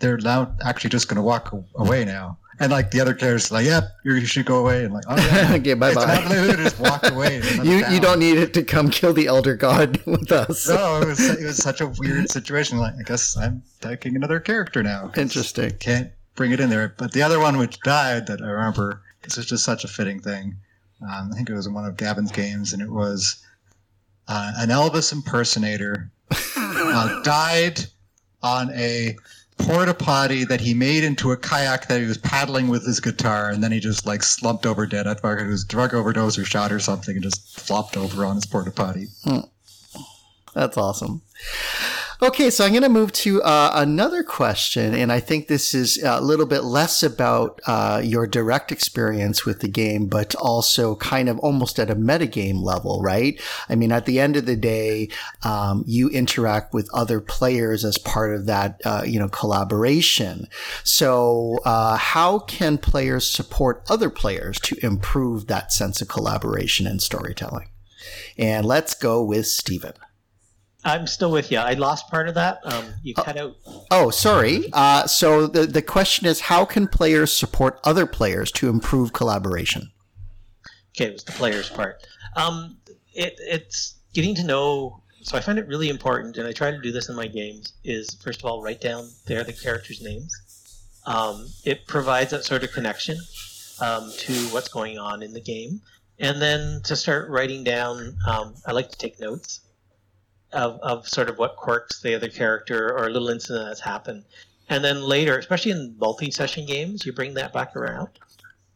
Speaker 2: they're now actually just going to walk away now. And like the other characters, like, yep, yeah, you should go away. And like, oh yeah,
Speaker 1: okay, bye bye.
Speaker 2: just walk away.
Speaker 1: you you don't need it to come kill the elder god with us.
Speaker 2: no, it was it was such a weird situation. Like, I guess I'm taking another character now.
Speaker 1: Interesting.
Speaker 2: Can't bring it in there. But the other one which died that I remember, this is just such a fitting thing. Um, I think it was in one of Gavin's games, and it was uh, an Elvis impersonator uh, died on a porta potty that he made into a kayak that he was paddling with his guitar, and then he just like slumped over dead. I thought he was drug overdose or shot or something, and just flopped over on his porta potty.
Speaker 1: Hmm. That's awesome. Okay, so I'm going to move to uh, another question, and I think this is a little bit less about uh, your direct experience with the game, but also kind of almost at a metagame level, right? I mean, at the end of the day, um, you interact with other players as part of that, uh, you know, collaboration. So, uh, how can players support other players to improve that sense of collaboration and storytelling? And let's go with Stephen.
Speaker 4: I'm still with you. I lost part of that. Um, you
Speaker 1: Uh,
Speaker 4: cut out.
Speaker 1: Oh, sorry. Uh, so the, the question is how can players support other players to improve collaboration?
Speaker 4: Okay, it was the players part. Um, it, it's getting to know. So I find it really important, and I try to do this in my games. Is first of all write down there the characters' names. Um, it provides that sort of connection um, to what's going on in the game, and then to start writing down. Um, I like to take notes of, of sort of what quirks the other character or a little incident that's happened. And then later, especially in multi session games, you bring that back around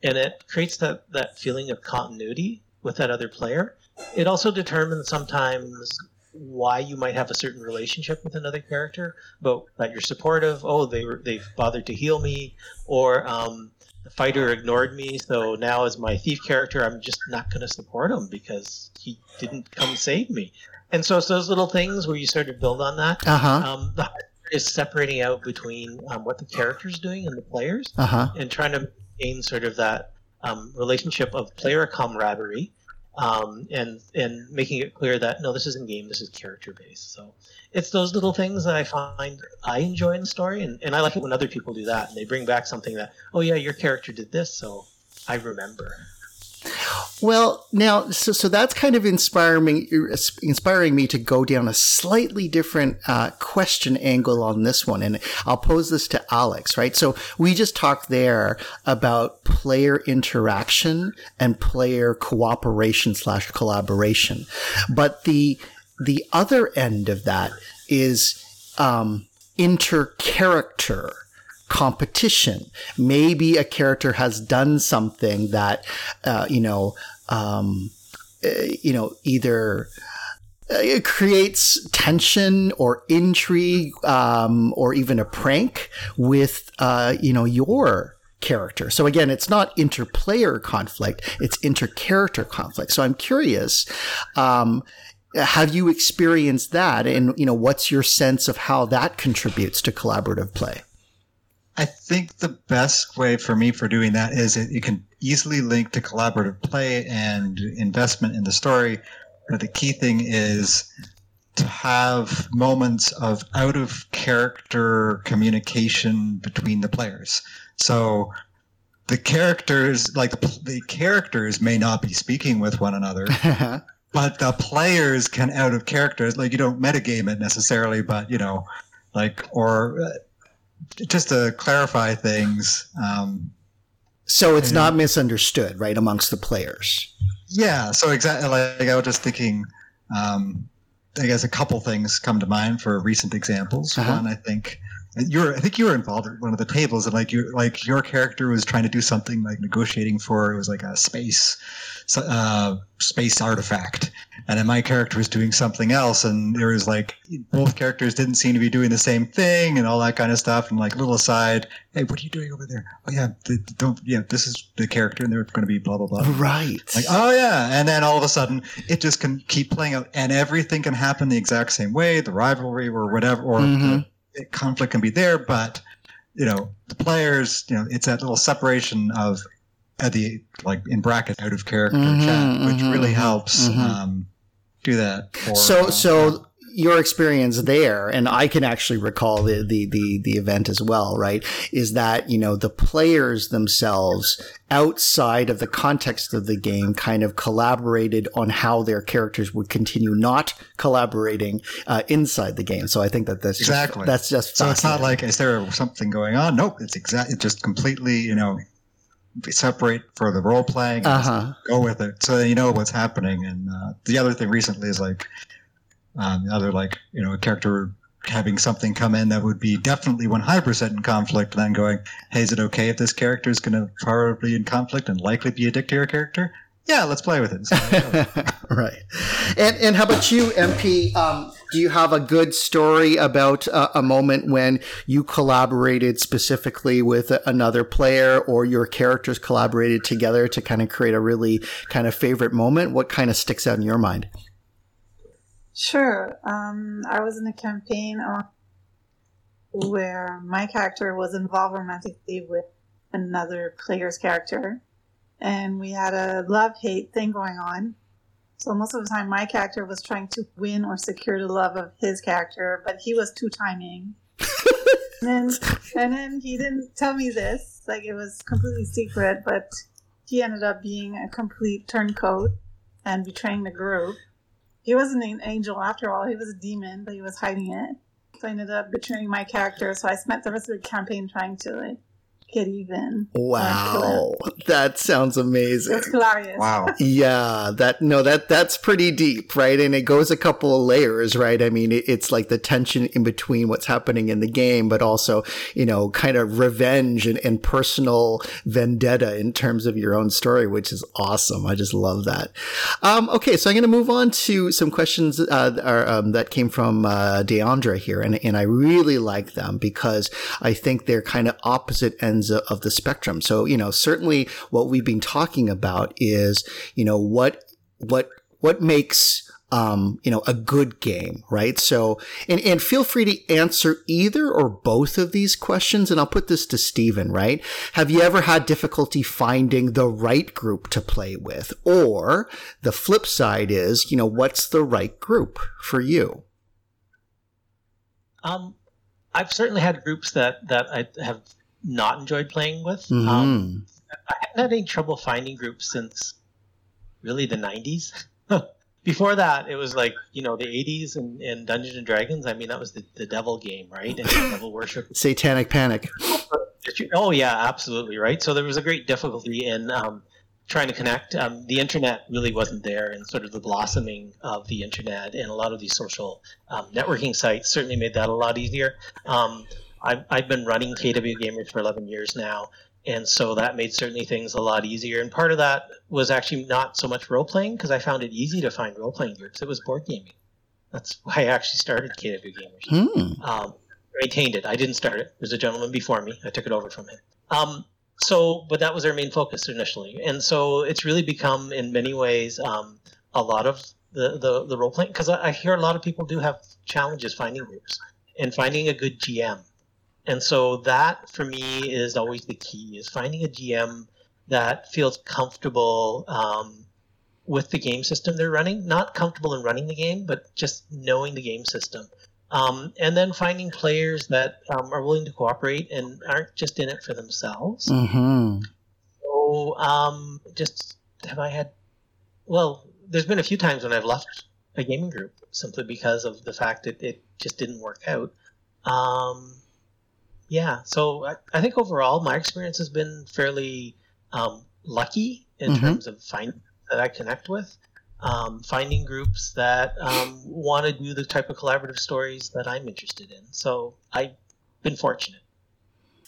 Speaker 4: and it creates that, that feeling of continuity with that other player. It also determines sometimes why you might have a certain relationship with another character, but that you're supportive. Oh, they they've bothered to heal me, or um, the fighter ignored me, so now as my thief character, I'm just not going to support him because he didn't come save me. And so it's those little things where you sort of build on that.
Speaker 1: Uh huh.
Speaker 4: Um, the hard is separating out between um, what the character's doing and the players
Speaker 1: Uh huh.
Speaker 4: and trying to maintain sort of that um, relationship of player camaraderie um, and and making it clear that no, this isn't game, this is character based. So it's those little things that I find I enjoy in the story, and, and I like it when other people do that and they bring back something that oh yeah, your character did this, so I remember.
Speaker 1: Well, now, so, so that's kind of inspiring me, inspiring me to go down a slightly different uh, question angle on this one. And I'll pose this to Alex, right? So we just talked there about player interaction and player cooperation slash collaboration. But the, the other end of that is, um, inter-character competition. Maybe a character has done something that, uh, you know, um, uh, you know, either uh, it creates tension or intrigue, um, or even a prank with, uh, you know, your character. So again, it's not interplayer conflict; it's inter-character conflict. So I'm curious. Um, have you experienced that and you know what's your sense of how that contributes to collaborative play
Speaker 2: I think the best way for me for doing that is it, it can easily link to collaborative play and investment in the story. But the key thing is to have moments of out of character communication between the players. So the characters, like the, the characters, may not be speaking with one another, but the players can out of characters. Like you don't metagame it necessarily, but you know, like or. Uh, Just to clarify things. Um,
Speaker 1: so it's not misunderstood, right, amongst the players.
Speaker 2: Yeah. So exactly, like I was just thinking. Um, I guess a couple things come to mind for recent examples.
Speaker 1: Uh-huh.
Speaker 2: One, I think you're. I think you were involved at one of the tables, and like you, like your character was trying to do something like negotiating for it was like a space, uh, space artifact, and then my character was doing something else, and there was like both characters didn't seem to be doing the same thing, and all that kind of stuff, and like little aside, hey, what are you doing over there? Oh yeah, the, don't yeah, this is the character, and they're going to be blah blah blah.
Speaker 1: Right.
Speaker 2: Like, oh yeah, and then all of a sudden it just can keep playing out, and everything can happen the exact same way. The rivalry or whatever, or
Speaker 1: Mhm.
Speaker 2: the conflict can be there, but you know the players, you know, it's that little separation of at the like in brackets out of character
Speaker 1: Mhm,
Speaker 2: chat, which
Speaker 1: mhm,
Speaker 2: really helps
Speaker 1: mhm.
Speaker 2: um, do that. For,
Speaker 1: so
Speaker 2: uh,
Speaker 1: so your experience there and i can actually recall the, the the the event as well right is that you know the players themselves outside of the context of the game kind of collaborated on how their characters would continue not collaborating uh, inside the game so i think that that's just-
Speaker 2: Exactly.
Speaker 1: that's just
Speaker 2: So it's not like is there something going on? Nope, it's exactly just completely you know separate for the role playing.
Speaker 1: uh-huh
Speaker 2: go with it so you know what's happening. And uh, the other thing recently is like um, the other like you know a character having something come in that would be definitely 100% in conflict and then going hey is it okay if this character is going to probably be in conflict and likely be a dictator character yeah let's play with it So,
Speaker 1: right. And and how about you, MP? Um, do you have a good story about a, a moment when you collaborated specifically with another player or your characters collaborated together to kind of create a really kind of favorite moment? What kind of sticks out in your mind?
Speaker 3: Sure. Um, I was in a campaign where my character was involved romantically with another player's character, and we had a love hate thing going on. So most of the time, my character was trying to win or secure the love of his character, but he was two timing. and then, and then he didn't tell me this; like it was completely secret. But he ended up being a complete turncoat and betraying the group. He wasn't an angel after all; he was a demon, but he was hiding it. So I ended up betraying my character. So I spent the rest of the campaign trying to like get even.
Speaker 1: Wow, that sounds amazing.
Speaker 3: It's hilarious.
Speaker 2: Wow.
Speaker 1: yeah, that no, that that's pretty deep, right? And it goes a couple of layers, right? I mean, it, it's like the tension in between what's happening in the game, but also, you know, kind of revenge and, and personal vendetta in terms of your own story, which is awesome. I just love that. Um, okay, so I'm going to move on to some questions uh, are, um, that came from uh, Deandra here, and and I really like them because I think they're kind of opposite ends ends of the spectrum. So, you know, certainly what we've been talking about is, you know, what, what, what makes, um, you know, a good game, right? So, and, and feel free to answer either or both of these questions. And I'll put this to Stephen, right? Have you ever had difficulty finding the right group to play with? Or the flip side is, you know, what's the right group for you?
Speaker 4: Um, I've certainly had groups that, that I have not enjoyed playing with.
Speaker 1: Mm-hmm. Um,
Speaker 4: I haven't had any trouble finding groups since really the 90s. Before that, it was like, you know, the 80s and, and Dungeons and Dragons. I mean, that was the, the devil game, right? And devil worship.
Speaker 1: Satanic Panic.
Speaker 4: Oh, yeah, absolutely, right? So there was a great difficulty in um, trying to connect. Um, the internet really wasn't there, and sort of the blossoming of the internet and a lot of these social um, networking sites certainly made that a lot easier. Um, I've, I've been running KW Gamers for 11 years now, and so that made certainly things a lot easier. And part of that was actually not so much role playing because I found it easy to find role playing groups. It was board gaming. That's why I actually started KW Gamers.
Speaker 1: Hmm.
Speaker 4: Um, maintained it. I didn't start it. There's a gentleman before me. I took it over from him. Um, so, but that was our main focus initially, and so it's really become in many ways um, a lot of the the, the role playing because I, I hear a lot of people do have challenges finding groups and finding a good GM and so that for me is always the key is finding a GM that feels comfortable um, with the game system they're running, not comfortable in running the game, but just knowing the game system. Um, and then finding players that um, are willing to cooperate and aren't just in it for themselves.
Speaker 1: Mm-hmm.
Speaker 4: So, um, just have I had? Well, there's been a few times when I've left a gaming group simply because of the fact that it just didn't work out. Um, yeah, so I, I, think overall my experience has been fairly um, lucky in mm-hmm. terms of finding that I connect with, um, finding groups that um, want to do the type of collaborative stories that I'm interested in. So I've been fortunate.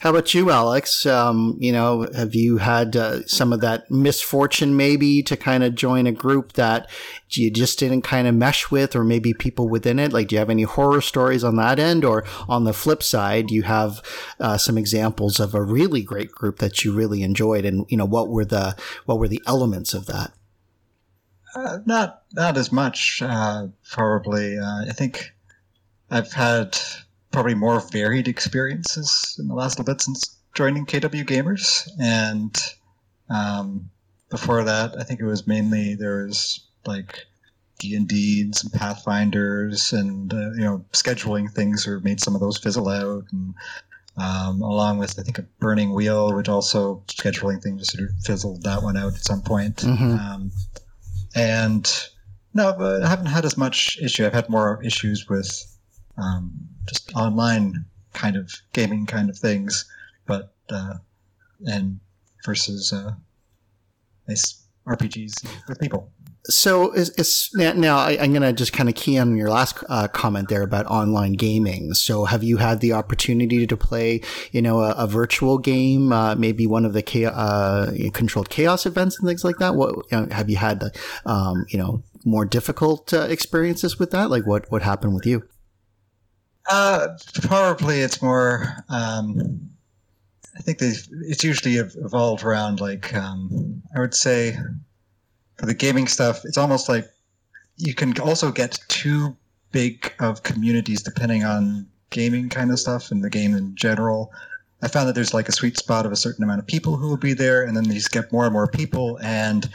Speaker 1: How about you, Alex? Um, you know, have you had uh, some of that misfortune maybe to kind of join a group that you just didn't kind of mesh with, or maybe people within it? Like, do you have any horror stories on that end, or on the flip side, you have uh, some examples of a really great group that you really enjoyed, and you know, what were the what were the elements of that?
Speaker 2: Uh, not not as much, uh, probably. Uh, I think I've had probably more varied experiences in the last little bit since joining KW Gamers. And um, before that, I think it was mainly there was like D and D and some Pathfinders, and uh, you know scheduling things or made some of those fizzle out, and um, along with I think a Burning Wheel, which also scheduling things sort of fizzled that one out at some point.
Speaker 1: Mm-hmm.
Speaker 2: Um, and no, but I haven't had as much issue. I've had more issues with um, just online kind of gaming kind of things, but uh, and versus uh, nice RPGs with people.
Speaker 1: So is, is now I, am going to just kind of key on your last uh, comment there about online gaming. So have you had the opportunity to play, you know, a, a virtual game, uh, maybe one of the chaos, uh, controlled chaos events and things like that? What you know, have you had um, you know, more difficult uh, experiences with that? Like what what happened with you?
Speaker 2: Uh, probably it's more. Um, I think it's usually evolved around like um, I would say for the gaming stuff, it's almost like you can also get too big of communities depending on gaming kind of stuff and the game in general. I found that there's like a sweet spot of a certain amount of people who will be there, and then just get more and more people, and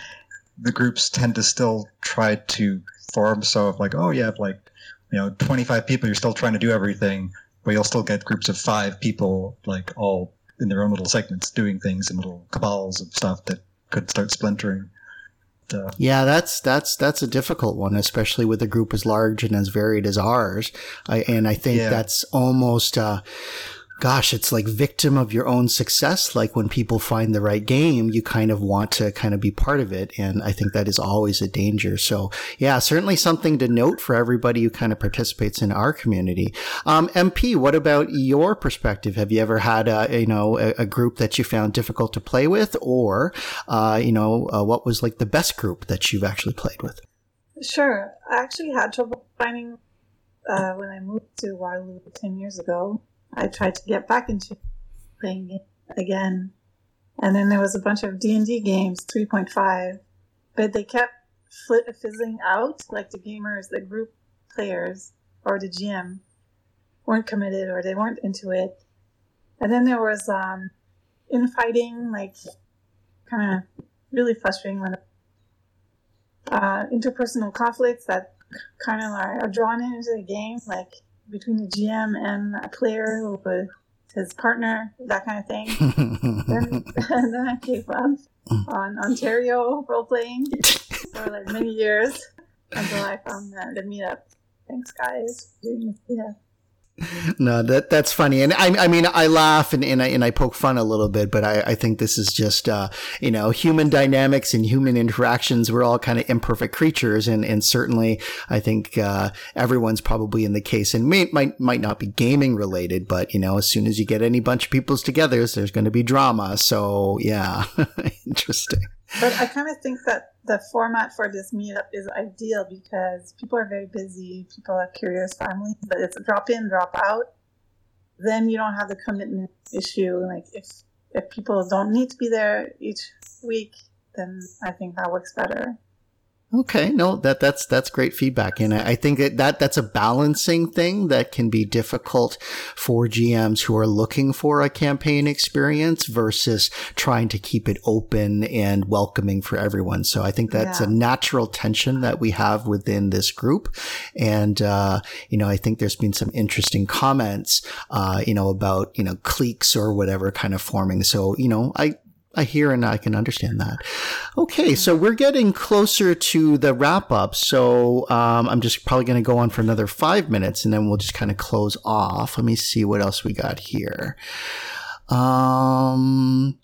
Speaker 2: the groups tend to still try to form. So, if like, oh yeah, like you know, 25 people, you're still trying to do everything, but you'll still get groups of five people, like all in their own little segments, doing things in little cabals of stuff that could start splintering.
Speaker 1: So. Yeah, that's that's that's a difficult one, especially with a group as large and as varied as ours. I, and I think yeah. that's almost. Uh, gosh, it's like victim of your own success. Like when people find the right game, you kind of want to kind of be part of it. And I think that is always a danger. So yeah, certainly something to note for everybody who kind of participates in our community. Um, MP, what about your perspective? Have you ever had a, you know, a, a group that you found difficult to play with or, uh, you know, uh, what was like the best group that you've actually played with?
Speaker 3: Sure. I actually had trouble finding uh, when I moved to Waterloo 10 years ago. I tried to get back into playing it again. And then there was a bunch of D&D games, 3.5, but they kept flit- fizzling out, like the gamers, the group players, or the GM weren't committed or they weren't into it. And then there was um, infighting, like kind of really frustrating when uh, interpersonal conflicts that kind of are, drawn into the game, like between the GM and a player with his partner, that kind of thing. then, and then I gave up on Ontario role playing for like many years until I found the, the meetup. Thanks, guys, for doing the meetup
Speaker 1: no, that that's funny, and I, I mean, I laugh and, and I and I poke fun a little bit, but I, I think this is just uh, you know human dynamics and human interactions. We're all kind of imperfect creatures, and and certainly I think uh, everyone's probably in the case, and may, might might not be gaming related, but you know, as soon as you get any bunch of peoples together, there's going to be drama. So yeah, interesting.
Speaker 3: But I kind of think that the format for this meetup is ideal because people are very busy, people have curious families, but it's a drop in, drop out. Then you don't have the commitment issue. Like if if people don't need to be there each week, then I think that works better.
Speaker 1: Okay, no, that that's that's great feedback, and I, I think that, that that's a balancing thing that can be difficult for GMs who are looking for a campaign experience versus trying to keep it open and welcoming for everyone. So I think that's yeah. a natural tension that we have within this group, and uh, you know I think there's been some interesting comments, uh, you know, about you know cliques or whatever kind of forming. So you know I I hear and I can understand that. Okay, so we're getting closer to the wrap up. So um, I'm just probably going to go on for another five minutes and then we'll just kind of close off. Let me see what else we got here. Um,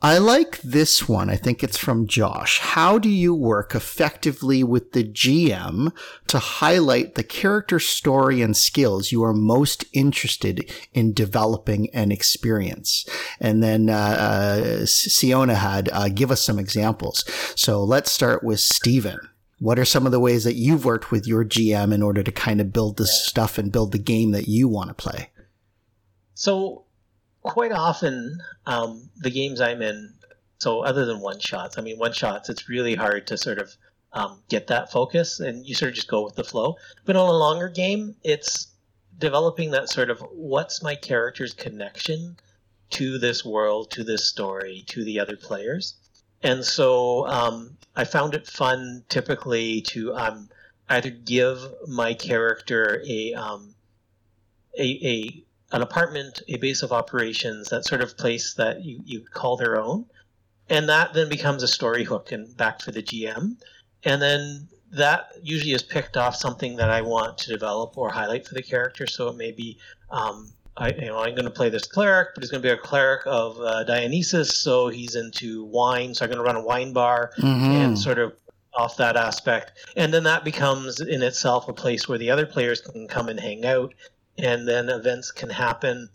Speaker 1: I like this one. I think it's from Josh. How do you work effectively with the GM to highlight the character story and skills you are most interested in developing and experience? And then, uh, uh, Siona had, uh, give us some examples. So let's start with Stephen. What are some of the ways that you've worked with your GM in order to kind of build this stuff and build the game that you want to play?
Speaker 4: So quite often um, the games I'm in, so other than one shots, I mean one shots, it's really hard to sort of um, get that focus, and you sort of just go with the flow. But on a longer game, it's developing that sort of what's my character's connection to this world, to this story, to the other players. And so um, I found it fun typically to um, either give my character a, um, a, a an apartment, a base of operations, that sort of place that you, you call their own. And that then becomes a story hook and back for the GM. And then that usually is picked off something that I want to develop or highlight for the character. So it may be, um, I, you know, I'm going to play this cleric, but he's going to be a cleric of uh, Dionysus, so he's into wine. So I'm going to run a wine bar mm-hmm. and sort of off that aspect. And then that becomes in itself a place where the other players can come and hang out and then events can happen.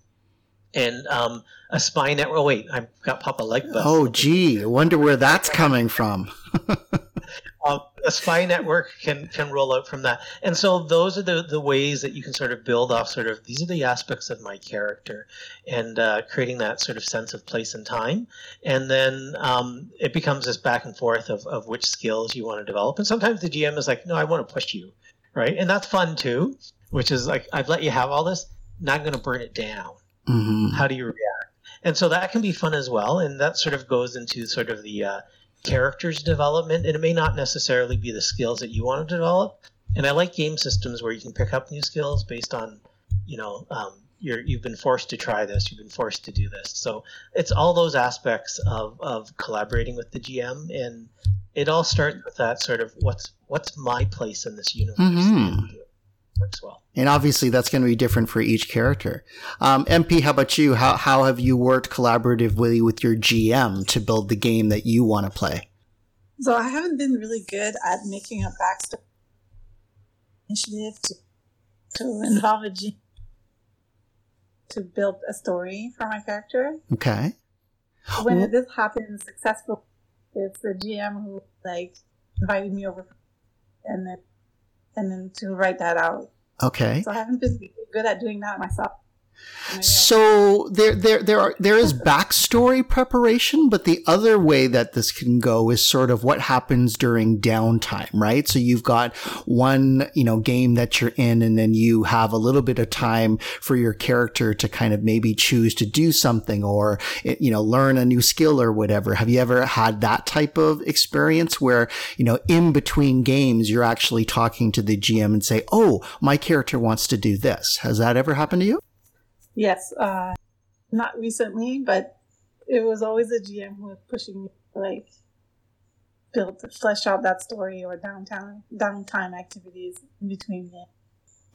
Speaker 4: And um, a spy network. Oh wait, I've got Papa Like Bus.
Speaker 1: Oh gee, I wonder where that's coming from.
Speaker 4: um, a spy network can can roll out from that. And so those are the the ways that you can sort of build off. Sort of these are the aspects of my character, and uh, creating that sort of sense of place and time. And then um, it becomes this back and forth of of which skills you want to develop. And sometimes the GM is like, no, I want to push you, right? And that's fun too. Which is like, I've let you have all this. I'm going to burn it down.
Speaker 1: hmm
Speaker 4: How do you react? And so that can be fun as well. And that sort of goes into sort of the uh, character's development. And it may not necessarily be the skills that you want to develop. And I like game systems where you can pick up new skills based on, you know, um, you're, you've been forced to try this, you've been forced to do this. So it's all those aspects of, of collaborating with the GM. And it all starts with that sort of what's what's my place in this universe.
Speaker 1: Mhm.
Speaker 4: And works well.
Speaker 1: And obviously, that's going to be different for each character. Um, MP, how about you? How how have you worked collaboratively with your GM to build the game that you want to play?
Speaker 3: So I haven't been really good at making a backstory initiative to, to involve a G to build a story for my character.
Speaker 1: Okay.
Speaker 3: When
Speaker 1: Well-
Speaker 3: this happens successfully, it's the GM who like invited me over and then and then to write that out.
Speaker 1: Okay.
Speaker 3: So I haven't been good at doing that myself.
Speaker 1: So there, there, there are there is backstory preparation, but the other way that this can go is sort of what happens during downtime, right? So you've got one, you know, game that you're in, and then you have a little bit of time for your character to kind of maybe choose to do something or, eh, you know, learn a new skill or whatever. Have you ever had that type of experience where, you know, in between games, you're actually talking to the GM and say, "Oh, my character wants to do this." Has that ever happened to you?
Speaker 3: Yes, uh, not recently, but it was always a GM who was pushing me to, like build flesh out that story or downtown downtime activities in between games.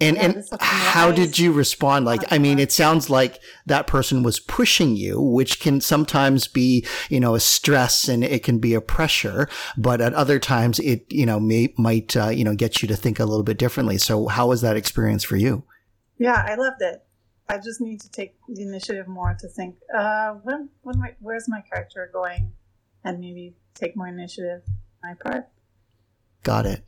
Speaker 1: And and
Speaker 3: this is something that
Speaker 1: how did you respond? Like, I mean, it sounds like that person was pushing you, which can sometimes be, you know, a stress and it can be a pressure, but at other times it, you know, may, might, uh, you know, get you to think a little bit differently. So how was that experience for you?
Speaker 3: Yeah, I loved it. I just need to take the initiative more to think, uh, what, what am I, where's my character going, and maybe take more initiative on my part.
Speaker 1: Got it.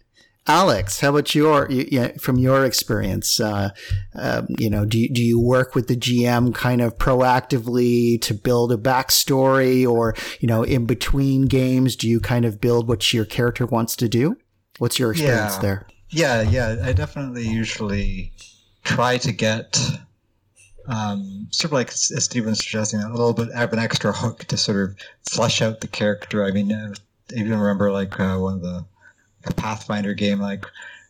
Speaker 1: Alex, how about your, y- yeah, from your experience? Uh, um, you know, do you, do you work with the GM kind of proactively to build a backstory or, you know, in between games, do you kind of build what your character wants to do? What's your experience
Speaker 2: Yeah.
Speaker 1: there?
Speaker 2: Yeah, yeah. I definitely usually try to get um, sort of like as Stephen's suggesting, a little bit have an extra hook to sort of flesh out the character. I mean, uh, I even remember like uh, one of the, the Pathfinder game, like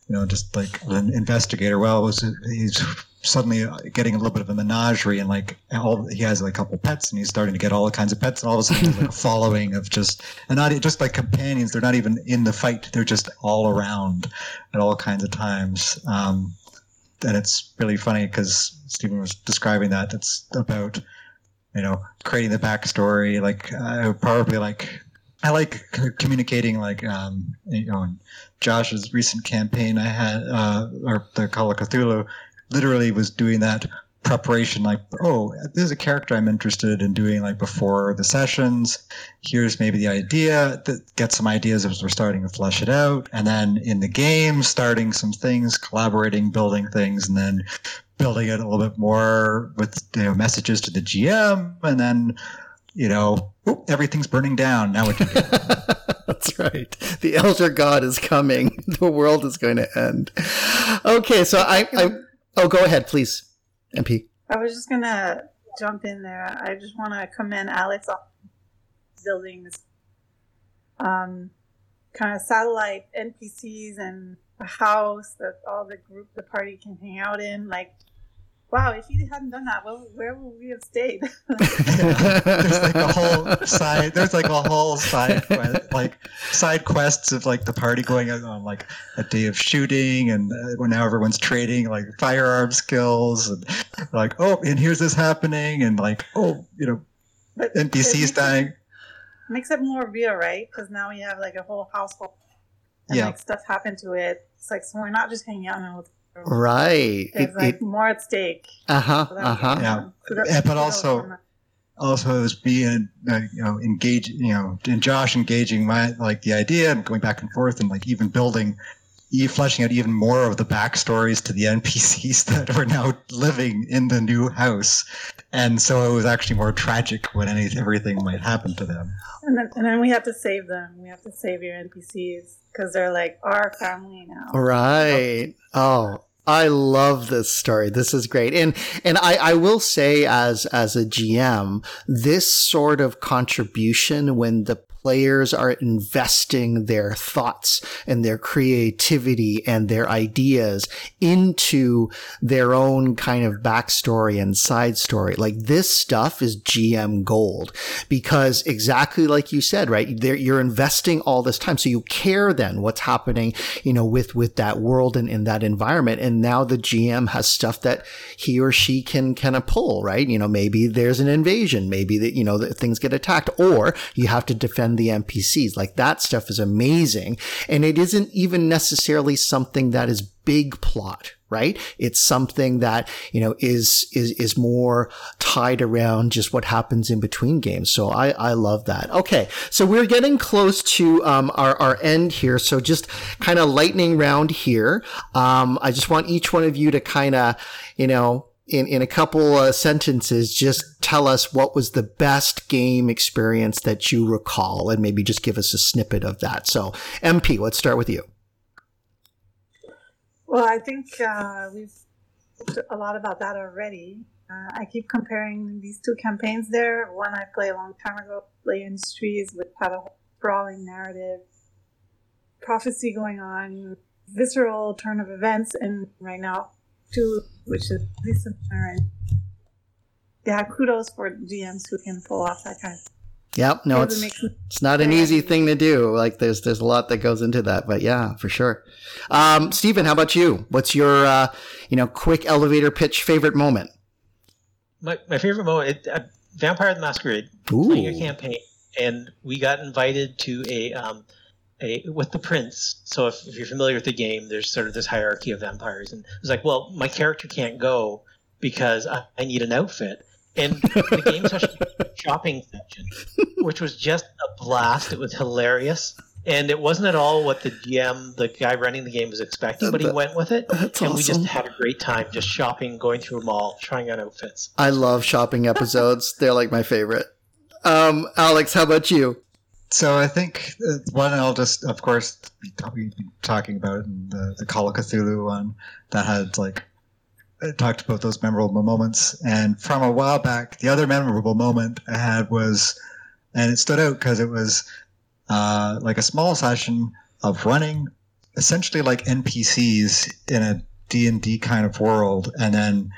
Speaker 2: you know, just like an investigator. Well, was he's suddenly getting a little bit of a menagerie, and like all he has like a couple pets, and he's starting to get all kinds of pets, and all of a sudden there's like a following of just and not just like companions. They're not even in the fight; they're just all around at all kinds of times. Um, and it's really funny because Stephen was describing that. It's about you know creating the backstory. Like I probably like I like communicating like um, you know in Josh's recent campaign I had uh, or the Call of Cthulhu literally was doing that preparation like oh there's a character i'm interested in doing like before the sessions here's maybe the idea that get some ideas as we're starting to flesh it out and then in the game starting some things collaborating building things and then building it a little bit more with you know, messages to the gm and then you know oop, everything's burning down now what do you do
Speaker 1: That's right. The elder god is coming. The world is going to end. Okay, so I, I oh, go ahead, please, MP.
Speaker 3: I was just gonna jump in there. I just want to commend Alex on building this um, kind of satellite NPCs and a house that all the group, the party can hang out in. Like, wow, if he hadn't done that, well, where would we have stayed?
Speaker 2: there's like a whole side there's like a whole side quest, like side quests of like the party going on like a day of shooting and uh, when now everyone's trading like firearm skills and like oh and here's this happening and like oh you know
Speaker 3: but
Speaker 2: npcs
Speaker 3: makes it-
Speaker 2: dying
Speaker 3: makes it more real, right? Because now you have like a whole household and
Speaker 2: Yeah.
Speaker 3: like stuff happened to it. It's like so we're not just hanging out in a hotel.
Speaker 1: Right. It,
Speaker 3: like
Speaker 1: it,
Speaker 3: more at stake.
Speaker 1: uh huh.
Speaker 3: So
Speaker 1: uh huh.
Speaker 2: Yeah.
Speaker 3: So
Speaker 2: Yeah, but also-
Speaker 3: fun.
Speaker 2: also it was being uh, you know engage you know and Josh engaging my like the idea and going back and forth and like even building fleshing out even more of the backstories to the NPCs that are now living in the new house, and so it was actually more tragic when any everything might happen to them.
Speaker 3: And then, and then we have to save them. We have to save your NPCs because they're like our family now.
Speaker 1: Right. Oh, I love this story. This is great. And and I, I will say as as a GM, this sort of contribution when the players are investing their thoughts and their creativity and their ideas into their own kind of backstory and side story. Like this stuff is GM gold because exactly like you said, right? you're investing all this time. So you care then what's happening, you know, with, with that world and in that environment. And now the GM has stuff that he or she can kind of pull, right? You know, maybe there's an invasion, maybe that, you know, that things get attacked or you have to defend the NPCs. Like that stuff is amazing. And it isn't even necessarily something that is big plot, right? It's something that, you know, is, is, is more tied around just what happens in between games. So I, I love that. Okay. So we're getting close to, um, our, our end here. So just kind of lightning round here. Um, I just want each one of you to kind of, you know, in, in a couple uh, sentences, just tell us what was the best game experience that you recall and maybe just give us a snippet of that. So, MP, let's start with you.
Speaker 3: Well, I think uh, we've talked a lot about that already. Uh, I keep comparing these two campaigns there. One I played a long time ago, SLA Industries, which had a sprawling narrative, prophecy going on, visceral turn of events, and right now to which is recent and yeah, kudos for GMs who can pull off that kind of
Speaker 1: Yep, no, it's it's not an easy thing to do. Like there's there's a lot that goes into that, but yeah, for sure. Um, Stephen, how about you? What's your uh, you know quick elevator pitch favorite moment?
Speaker 4: My my favorite moment, it, uh, Vampire the Masquerade, Ooh. playing a campaign, and we got invited to a um, a, with the prince. So if, if, you're familiar with the game, there's sort of this hierarchy of vampires, and it's like, well, my character can't go because I, I need an outfit. And the game's a shopping section, which was just a blast. It was hilarious. And it wasn't at all what the GM, the guy running the game, was expecting, but he went with it. That's and awesome. we just had a great time just shopping, going through a mall, trying on outfits.
Speaker 1: I love shopping episodes. They're like my favorite. Um, Alex, how about you?
Speaker 2: So I think uh, one I'll just, of course, be talking about the, the Call of Cthulhu one that had like talked about those memorable moments. And from a while back, the other memorable moment I had was, and it stood out because it was uh, like a small session of running essentially like NPCs in a D&D kind of world and then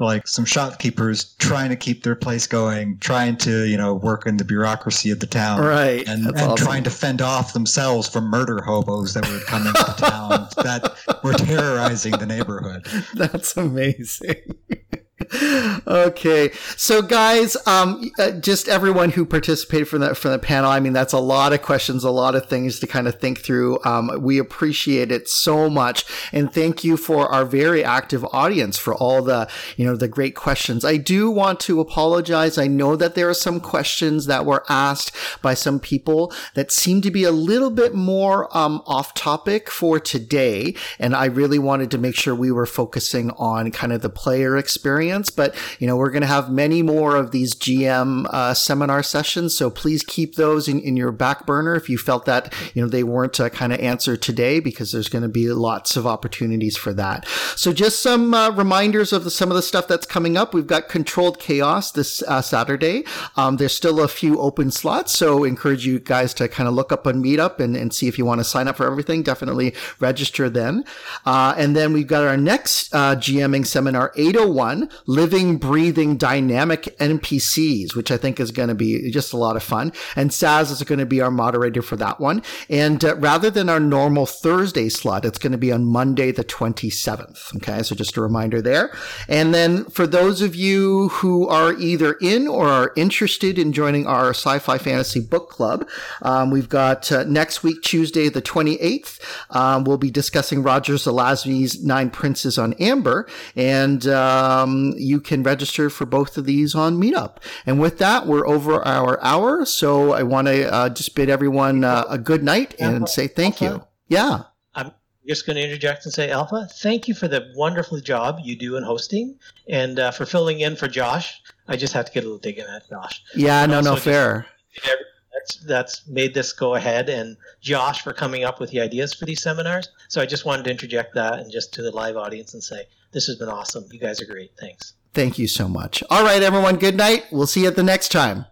Speaker 2: like some shopkeepers trying to keep their place going, trying to you know work in the bureaucracy of the town,
Speaker 1: right,
Speaker 2: and, and awesome. trying to fend off themselves from murder hobos that were coming to town that were terrorizing the neighborhood.
Speaker 1: That's amazing okay. So guys, um, uh, just everyone who participated from that, from the panel. I mean, that's a lot of questions, a lot of things to kind of think through. Um, we appreciate it so much. And thank you for our very active audience for all the, you know, the great questions. I do want to apologize. I know that there are some questions that were asked by some people that seem to be a little bit more, um, off topic for today. And I really wanted to make sure we were focusing on kind of the player experience but you know, we're going to have many more of these GM uh, seminar sessions. So please keep those in, in your back burner if you felt that, you know, they weren't uh, kind of answered today because there's going to be lots of opportunities for that. So just some uh, reminders of the, some of the stuff that's coming up. We've got controlled chaos this uh, Saturday. Um, there's still a few open slots. So encourage you guys to kind of look up on Meetup and, and see if you want to sign up for everything. Definitely register then. Uh, and then we've got our next uh, GMing seminar 801 living, breathing, dynamic NPCs, which I think is going to be just a lot of fun. And Saz is going to be our moderator for that one. And uh, rather than our normal Thursday slot, it's going to be on Monday, the 27th. Okay. So just a reminder there. And then for those of you who are either in or are interested in joining our sci-fi fantasy book club, um, we've got uh, next week, Tuesday, the 28th. Um, we'll be discussing Roger Zelazny's Nine Princes on Amber. And um, you can register for both of these on Meetup. And with that, we're over our hour. So I want to uh, just bid everyone uh, a good night and say thank you. Yeah.
Speaker 4: I'm just going to interject and say, Alpha, thank you for the wonderful job you do in hosting and uh, for filling in for Josh. I just have to get a little dig in at Josh.
Speaker 1: Yeah,
Speaker 4: And
Speaker 1: no, no,
Speaker 4: just-
Speaker 1: fair.
Speaker 4: That's, that's made this go ahead, and Josh for coming up with the ideas for these seminars. So I just wanted to interject that and just to the live audience and say, this has been awesome. You guys are great. Thanks.
Speaker 1: Thank you so much. All right, everyone. Good night. We'll see you at the next time.